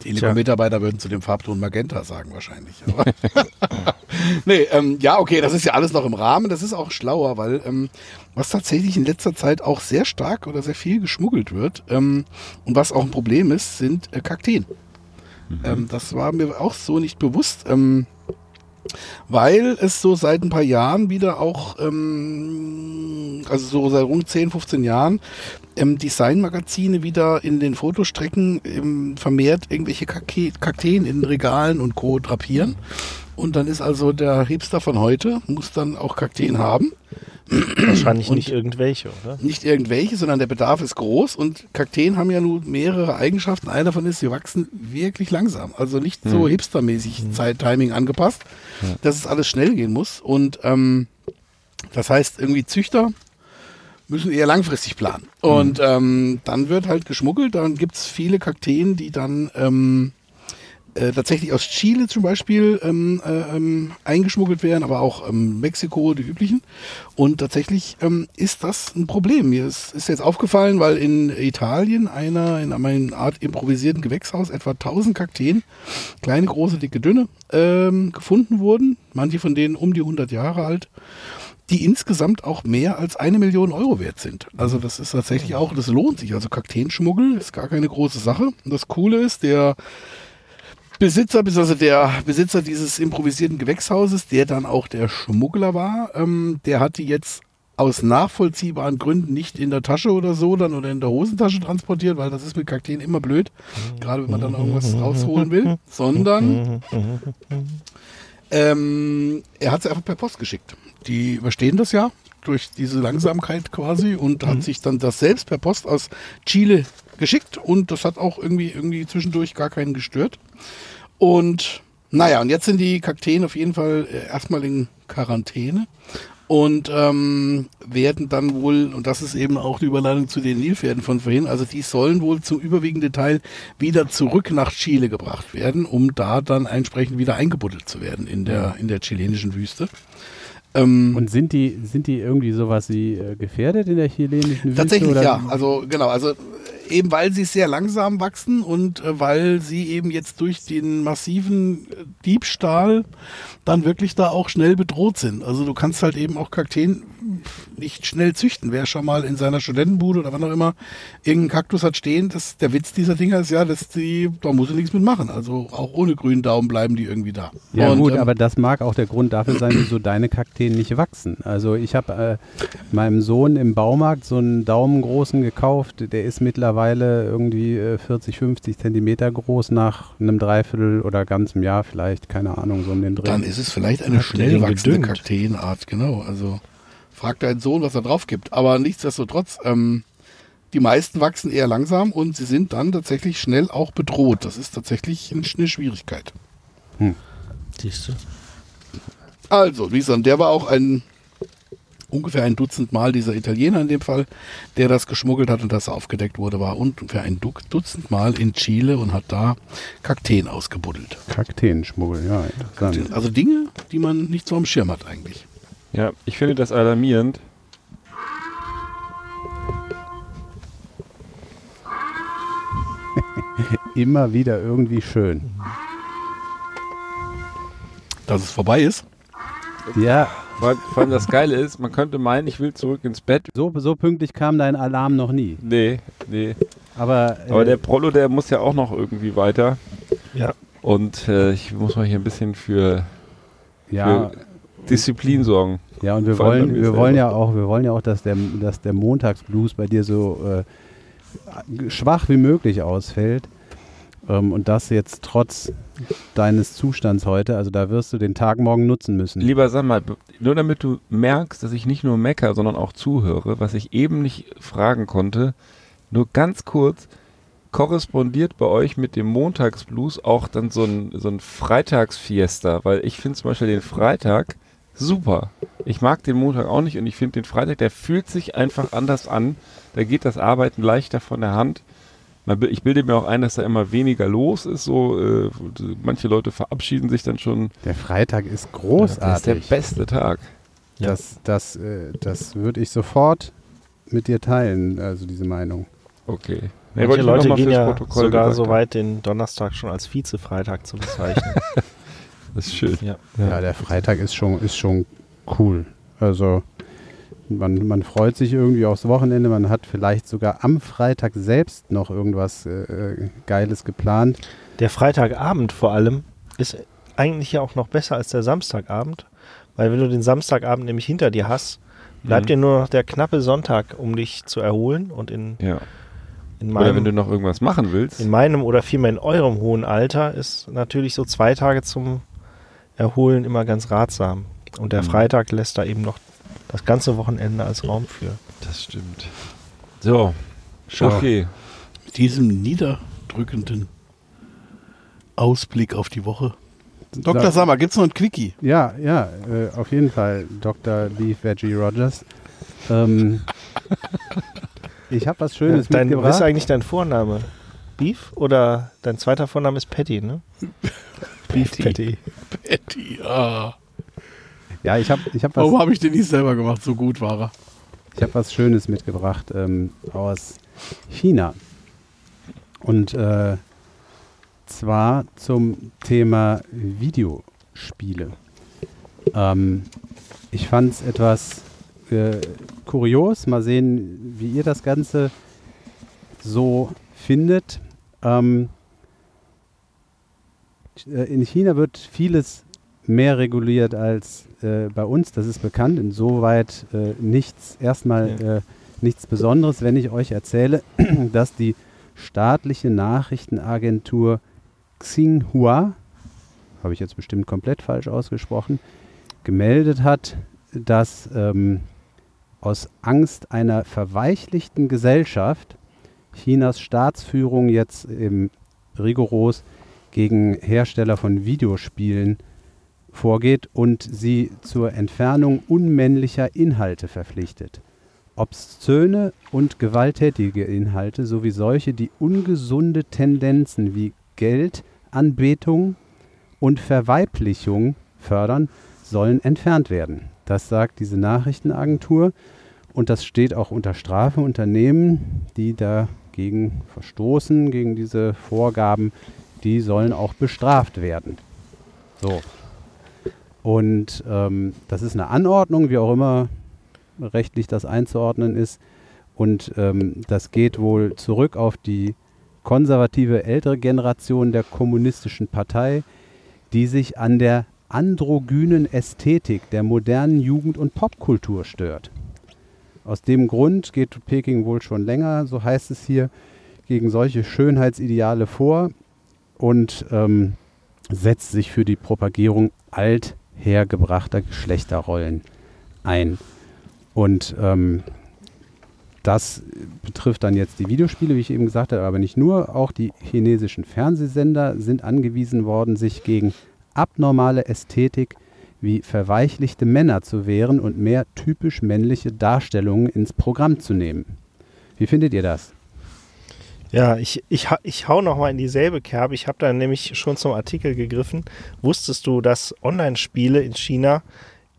Die Telekom-Mitarbeiter würden zu dem Farbton Magenta sagen wahrscheinlich. Aber nee, ähm, ja, okay, das ist ja alles noch im Rahmen. Das ist auch schlauer, weil ähm, was tatsächlich in letzter Zeit auch sehr stark oder sehr viel geschmuggelt wird ähm, und was auch ein Problem ist, sind äh, Kakteen. Ähm, das war mir auch so nicht bewusst. Ähm, weil es so seit ein paar Jahren wieder auch, ähm, also so seit rund 10, 15 Jahren, ähm, Designmagazine wieder in den Fotostrecken ähm, vermehrt irgendwelche Kakteen in Regalen und Co. drapieren. Und dann ist also der Hipster von heute, muss dann auch Kakteen haben. Wahrscheinlich Und- nicht irgendwelche, oder? Nicht irgendwelche, sondern der Bedarf ist groß und Kakteen haben ja nun mehrere Eigenschaften. Einer davon ist, sie wachsen wirklich langsam. Also nicht so hipstermäßig Zeit-Timing angepasst, dass es alles schnell gehen muss. Und ähm, das heißt, irgendwie Züchter müssen eher langfristig planen. Und ähm, dann wird halt geschmuggelt. Dann gibt es viele Kakteen, die dann ähm, äh, tatsächlich aus Chile zum Beispiel ähm, äh, ähm, eingeschmuggelt werden, aber auch ähm, Mexiko, die üblichen. Und tatsächlich ähm, ist das ein Problem. Mir ist, ist jetzt aufgefallen, weil in Italien einer in einer Art improvisierten Gewächshaus etwa 1000 Kakteen, kleine, große, dicke, dünne, ähm, gefunden wurden. Manche von denen um die 100 Jahre alt die insgesamt auch mehr als eine Million Euro wert sind. Also das ist tatsächlich auch, das lohnt sich. Also Kakteenschmuggel ist gar keine große Sache. Und das Coole ist, der Besitzer, beziehungsweise der Besitzer dieses improvisierten Gewächshauses, der dann auch der Schmuggler war, ähm, der hat die jetzt aus nachvollziehbaren Gründen nicht in der Tasche oder so dann oder in der Hosentasche transportiert, weil das ist mit Kakteen immer blöd, gerade wenn man dann irgendwas rausholen will, sondern ähm, er hat sie einfach per Post geschickt. Die überstehen das ja durch diese Langsamkeit quasi und hat sich dann das selbst per Post aus Chile geschickt und das hat auch irgendwie, irgendwie zwischendurch gar keinen gestört. Und naja, und jetzt sind die Kakteen auf jeden Fall äh, erstmal in Quarantäne und ähm, werden dann wohl, und das ist eben auch die Überleitung zu den Nilpferden von vorhin, also die sollen wohl zum überwiegenden Teil wieder zurück nach Chile gebracht werden, um da dann entsprechend wieder eingebuddelt zu werden in der, in der chilenischen Wüste. Ähm, Und sind die, sind die irgendwie sowas wie äh, gefährdet in der chilenischen Wüste? Tatsächlich oder? ja. Also genau, also eben weil sie sehr langsam wachsen und äh, weil sie eben jetzt durch den massiven äh, Diebstahl dann wirklich da auch schnell bedroht sind. Also du kannst halt eben auch Kakteen nicht schnell züchten. Wer schon mal in seiner Studentenbude oder wann auch immer irgendeinen Kaktus hat stehen, das, der Witz dieser Dinger ist ja, dass die, da muss er nichts mitmachen. Also auch ohne grünen Daumen bleiben die irgendwie da. Ja Und, gut, ähm, aber das mag auch der Grund dafür sein, wieso deine Kakteen nicht wachsen. Also ich habe äh, meinem Sohn im Baumarkt so einen daumengroßen gekauft, der ist mittlerweile irgendwie äh, 40, 50 Zentimeter groß nach einem Dreiviertel oder ganzem Jahr vielleicht, keine Ahnung, so um den Dreh. Dann ist es vielleicht eine ihr schnell wachsende? Kakteenart, genau. Also frag deinen Sohn, was er drauf gibt. Aber nichtsdestotrotz, ähm, die meisten wachsen eher langsam und sie sind dann tatsächlich schnell auch bedroht. Das ist tatsächlich ein- eine Schwierigkeit. Siehst du? Also, wie gesagt, der war auch ein ungefähr ein Dutzend Mal dieser Italiener in dem Fall, der das geschmuggelt hat und das aufgedeckt wurde, war ungefähr ein Du- Dutzend Mal in Chile und hat da Kakteen ausgebuddelt. Kakteenschmuggel, ja, interessant. Also Dinge, die man nicht so am Schirm hat eigentlich. Ja, ich finde das alarmierend. Immer wieder irgendwie schön. Dass es vorbei ist. Ja, Vor allem, vor allem das Geile ist, man könnte meinen, ich will zurück ins Bett. so, so pünktlich kam dein Alarm noch nie. Nee, nee. Aber, äh, Aber der Prollo, der muss ja auch noch irgendwie weiter. Ja. Und äh, ich muss mal hier ein bisschen für, ja, für Disziplin sorgen. ja, und wir vor wollen, wir wollen ja auch, wir wollen ja auch, dass der, dass der Montagsblues bei dir so äh, schwach wie möglich ausfällt. Ähm, und das jetzt trotz deines Zustands heute. Also da wirst du den Tag morgen nutzen müssen. Lieber sag mal, nur damit du merkst, dass ich nicht nur mecker, sondern auch zuhöre, was ich eben nicht fragen konnte, nur ganz kurz, korrespondiert bei euch mit dem Montagsblues auch dann so ein, so ein Freitagsfiesta? Weil ich finde zum Beispiel den Freitag super. Ich mag den Montag auch nicht und ich finde den Freitag, der fühlt sich einfach anders an. Da geht das Arbeiten leichter von der Hand. Man Ich bilde mir auch ein, dass da immer weniger los ist. So, äh, manche Leute verabschieden sich dann schon. Der Freitag ist Das ist der großartig. beste Tag. Das, das, äh, das würde ich sofort mit dir teilen, also diese Meinung. Okay. Nee, Manche Leute gehen ja Protokoll sogar so weit, den Donnerstag schon als Vize-Freitag zu bezeichnen. Das ist schön. ja. Ja, der Freitag ist schon, ist schon cool. Also man, man freut sich irgendwie aufs Wochenende, man hat vielleicht sogar am Freitag selbst noch irgendwas äh, äh, Geiles geplant. Der Freitagabend vor allem ist eigentlich ja auch noch besser als der Samstagabend, weil wenn du den Samstagabend nämlich hinter dir hast, bleibt Mhm. dir nur noch der knappe Sonntag, um dich zu erholen und in, Ja. in, Oder wenn du meinem, noch irgendwas machen willst. in meinem oder vielmehr in eurem hohen Alter ist natürlich so zwei Tage zum Erholen immer ganz ratsam. Und der Mhm. Freitag lässt da eben noch das ganze Wochenende als Raum für. Das stimmt. So. So. Okay. Mit diesem niederdrückenden Ausblick auf die Woche. Dr. Sammer, gibt's noch ein Quickie? Ja, ja, äh, auf jeden Fall, Dr. Beef Veggie Rogers. Ähm, ich habe was Schönes dein, was mitgebracht. ist eigentlich dein Vorname? Beef oder dein zweiter Vorname ist Patty, ne? Beef Patty. Betty, ah. Ja, ich habe ich hab was Warum habe ich den nicht selber gemacht? So gut war er. Ich habe was Schönes mitgebracht ähm, aus China. Und äh, zwar zum Thema Videospiele. Ähm, ich fand es etwas äh, kurios. Mal sehen, wie ihr das Ganze so findet. Ähm, äh, in China wird vieles mehr reguliert als äh, bei uns, das ist bekannt. Insoweit äh, nichts, erstmal äh, nichts Besonderes, wenn ich euch erzähle, dass die staatliche Nachrichtenagentur Xinhua, habe ich jetzt bestimmt komplett falsch ausgesprochen, gemeldet hat, dass ähm, aus Angst einer verweichlichten Gesellschaft Chinas Staatsführung jetzt ähm, rigoros gegen Hersteller von Videospielen vorgeht und sie zur Entfernung unmännlicher Inhalte verpflichtet. Obszöne und gewalttätige Inhalte sowie solche, die ungesunde Tendenzen wie Geldanbetung und Verweiblichung fördern, sollen entfernt werden. Das sagt diese Nachrichtenagentur und das steht auch unter Strafe. Unternehmen, die dagegen verstoßen, gegen diese Vorgaben, die sollen auch bestraft werden. So. Und ähm, das ist eine Anordnung, wie auch immer rechtlich das einzuordnen ist. Und ähm, das geht wohl zurück auf die konservative ältere Generation der kommunistischen Partei, die sich an der androgynen Ästhetik der modernen Jugend- und Popkultur stört. Aus dem Grund geht Peking wohl schon länger, so heißt es hier, gegen solche Schönheitsideale vor und ähm, setzt sich für die Propagierung althergebrachter Geschlechterrollen ein. Und ähm, das betrifft dann jetzt die Videospiele, wie ich eben gesagt habe, aber nicht nur. Auch die chinesischen Fernsehsender sind angewiesen worden, sich gegen abnormale Ästhetik wie verweichlichte Männer zu wehren und mehr typisch männliche Darstellungen ins Programm zu nehmen. Wie findet ihr das? Ja, ich, ich, ich hau noch mal in dieselbe Kerbe. Ich habe da nämlich schon zum Artikel gegriffen. Wusstest du, dass Online-Spiele in China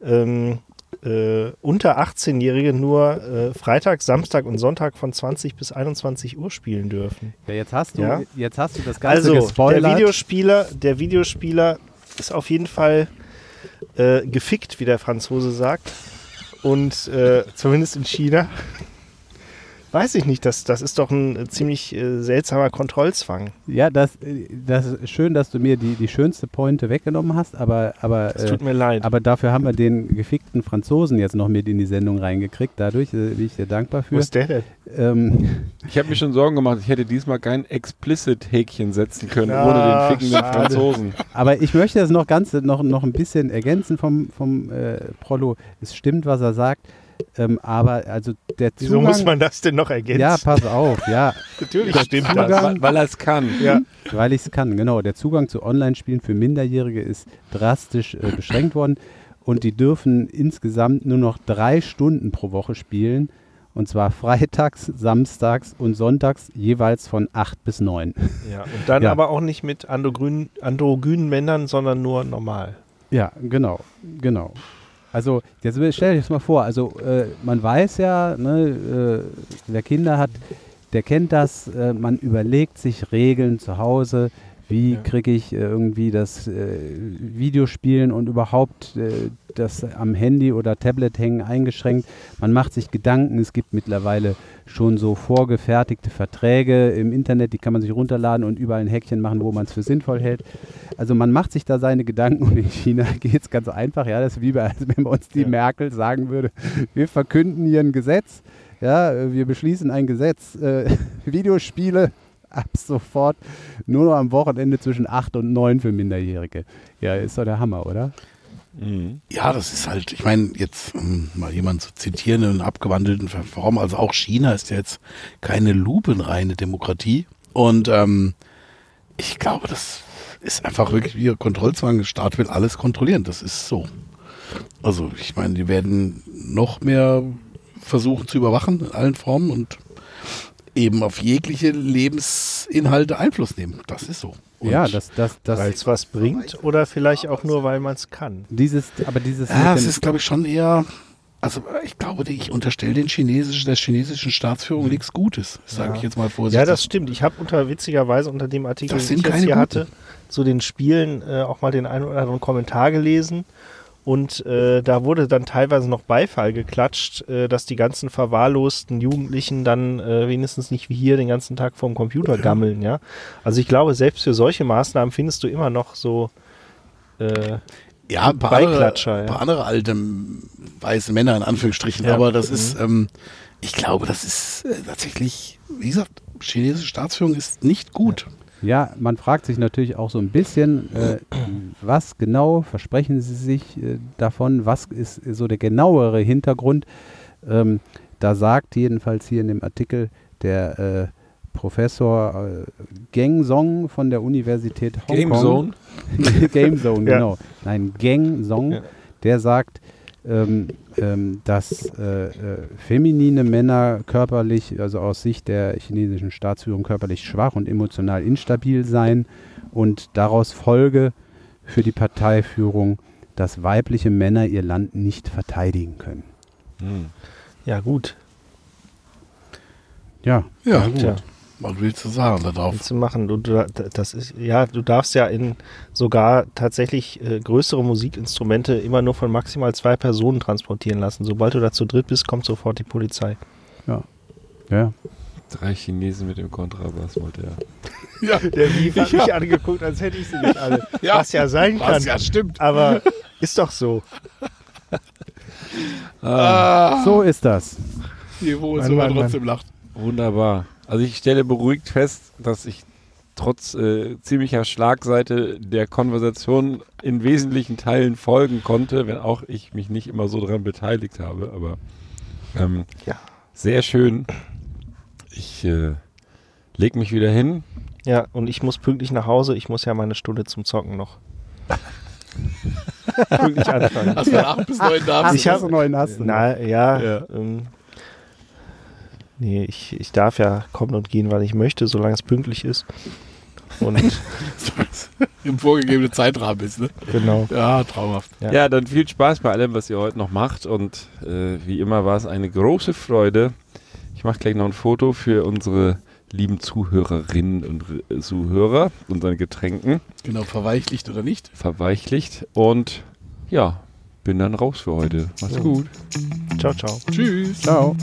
ähm, äh, unter 18-Jährige nur äh, Freitag, Samstag und Sonntag von 20 bis 21 Uhr spielen dürfen? Ja, jetzt hast du, Ja. jetzt hast du das Also, der Videospieler, der Videospieler ist auf jeden Fall äh, gefickt, wie der Franzose sagt. Und äh, zumindest in China. Weiß ich nicht, das, das ist doch ein äh, ziemlich äh, seltsamer Kontrollzwang. Ja, das, äh, das ist schön, dass du mir die, die schönste Pointe weggenommen hast, aber, aber, äh, tut mir leid. aber dafür haben wir den gefickten Franzosen jetzt noch mit in die Sendung reingekriegt. Dadurch äh, bin ich dir dankbar Wo für. ist der denn? Ähm, Ich habe mir schon Sorgen gemacht, ich hätte diesmal kein Explicit-Häkchen setzen können, Ja, ohne den fickenden schade. Franzosen. aber ich möchte das noch ganz noch, noch ein bisschen ergänzen vom, vom äh, Prollo. Es stimmt, was er sagt. Ähm, aber also der Wieso Zugang, muss man das denn noch ergänzen? ja, pass auf, ja, natürlich stimmt Zugang- das. Weil, er es kann. Ja. weil ich es kann, genau. Der Zugang zu Online-Spielen für Minderjährige ist drastisch äh, beschränkt worden und die dürfen insgesamt nur noch drei Stunden pro Woche spielen und zwar freitags, samstags und sonntags jeweils von 8 bis 9. Ja, und dann Ja. aber auch nicht mit androgyn, androgynen Männern, sondern nur normal. Ja, genau, genau. Also jetzt stell dir das mal vor, also äh, man weiß ja, ne, äh, wer Kinder hat, der kennt das, äh, man überlegt sich Regeln zu Hause, wie Ja. kriege ich äh, irgendwie das äh, Videospielen und überhaupt äh, das am Handy oder Tablet hängen eingeschränkt. Man macht sich Gedanken, es gibt mittlerweile schon so vorgefertigte Verträge im Internet, die kann man sich runterladen und überall ein Häkchen machen, wo man es für sinnvoll hält. Also man macht sich da seine Gedanken und in China geht es ganz einfach. Ja, das ist wie bei, als wenn bei uns die Ja. Merkel sagen würde, wir verkünden hier ein Gesetz, ja, wir beschließen ein Gesetz, äh, Videospiele ab sofort nur noch am Wochenende zwischen 8 und 9 für Minderjährige. Ja, ist doch der Hammer, oder? Ja, das ist halt, ich meine, jetzt um mal jemanden zu zitieren in abgewandelten Form, also auch China ist ja jetzt keine lupenreine Demokratie. Und ähm, ich glaube, das ist einfach wirklich wie Kontrollzwang. Der Staat will alles kontrollieren, das ist so. Also ich meine, die werden noch mehr versuchen zu überwachen in allen Formen und eben auf jegliche Lebensinhalte Einfluss nehmen. Das ist so. Und ja, das, das, das, Weil es was bringt oder vielleicht auch nur, weil man es kann. dieses, aber dieses Ja, es ist, glaube ich, schon eher. Also ich glaube, ich unterstelle den chinesischen, der chinesischen Staatsführung nichts Gutes, sage Ja. ich jetzt mal vorsichtig. Ja, das stimmt. Ich habe unter witzigerweise unter dem Artikel, den ich jetzt hier guten. hatte, zu den Spielen äh, auch mal den einen oder anderen Kommentar gelesen. Und äh, da wurde dann teilweise noch Beifall geklatscht, äh, dass die ganzen verwahrlosten Jugendlichen dann äh, wenigstens nicht wie hier den ganzen Tag vorm Computer gammeln, ja. Also ich glaube, selbst für solche Maßnahmen findest du immer noch so äh, ja, ein paar andere, Beiklatscher, ja. ein paar andere alte weiße Männer in Anführungsstrichen, Ja. aber das ist, ähm, ich glaube, das ist äh, tatsächlich, wie gesagt, chinesische Staatsführung ist nicht gut. Ja, man fragt sich natürlich auch so ein bisschen, äh, was genau versprechen Sie sich äh, davon? Was ist so der genauere Hintergrund? Ähm, da sagt jedenfalls hier in dem Artikel der äh, Professor äh, Geng Song von der Universität Hongkong. Game Zone. Game Zone, Ja. genau. Nein, Geng Song, Ja. der sagt, ähm, ähm, dass äh, äh, feminine Männer körperlich, also aus Sicht der chinesischen Staatsführung körperlich schwach und emotional instabil seien und daraus folge für die Parteiführung, dass weibliche Männer ihr Land nicht verteidigen können. Mhm. ja gut, Ja, Ja, gut. Ja. Was willst du sagen darauf? willst du machen? Du, du, das ist, ja, du darfst ja in sogar tatsächlich äh, größere Musikinstrumente immer nur von maximal zwei Personen transportieren lassen. Sobald du da zu dritt bist, kommt sofort die Polizei. ja. Drei Chinesen mit dem Kontrabass wollte er. Ja, Der Mief hat mich angeguckt, als hätte ich sie nicht alle. Ja. Was ja sein kann. was ja stimmt. Aber ist doch so. So ist das. Mann, aber Mann, trotzdem lacht. Wunderbar. Also ich stelle beruhigt fest, dass ich trotz äh, ziemlicher Schlagseite der Konversation in wesentlichen Teilen folgen konnte, wenn auch ich mich nicht immer so daran beteiligt habe. Aber ähm, Ja. sehr schön. Ich äh, leg mich wieder hin. Ja, und ich muss pünktlich nach Hause. Ich muss ja meine Stunde zum Zocken noch. pünktlich anfangen. Hast du 8 bis 9 darfst Ich hab- einen neuen hast. Na ja, Ja. Ähm, nee, ich, ich darf ja kommen und gehen, weil ich möchte, solange es pünktlich ist. Und im vorgegebenen Zeitrahmen bist, ne? genau. Ja, traumhaft. Ja. Ja. dann viel Spaß bei allem, was ihr heute noch macht. Und äh, wie immer war es eine große Freude. Ich mache gleich noch ein Foto für unsere lieben Zuhörerinnen und äh, Zuhörer, unseren Getränken, Genau, verweichlicht oder nicht? verweichlicht. Und Ja, bin dann raus für heute. Mach's Ja. gut. Ciao, ciao. Tschüss. Ciao.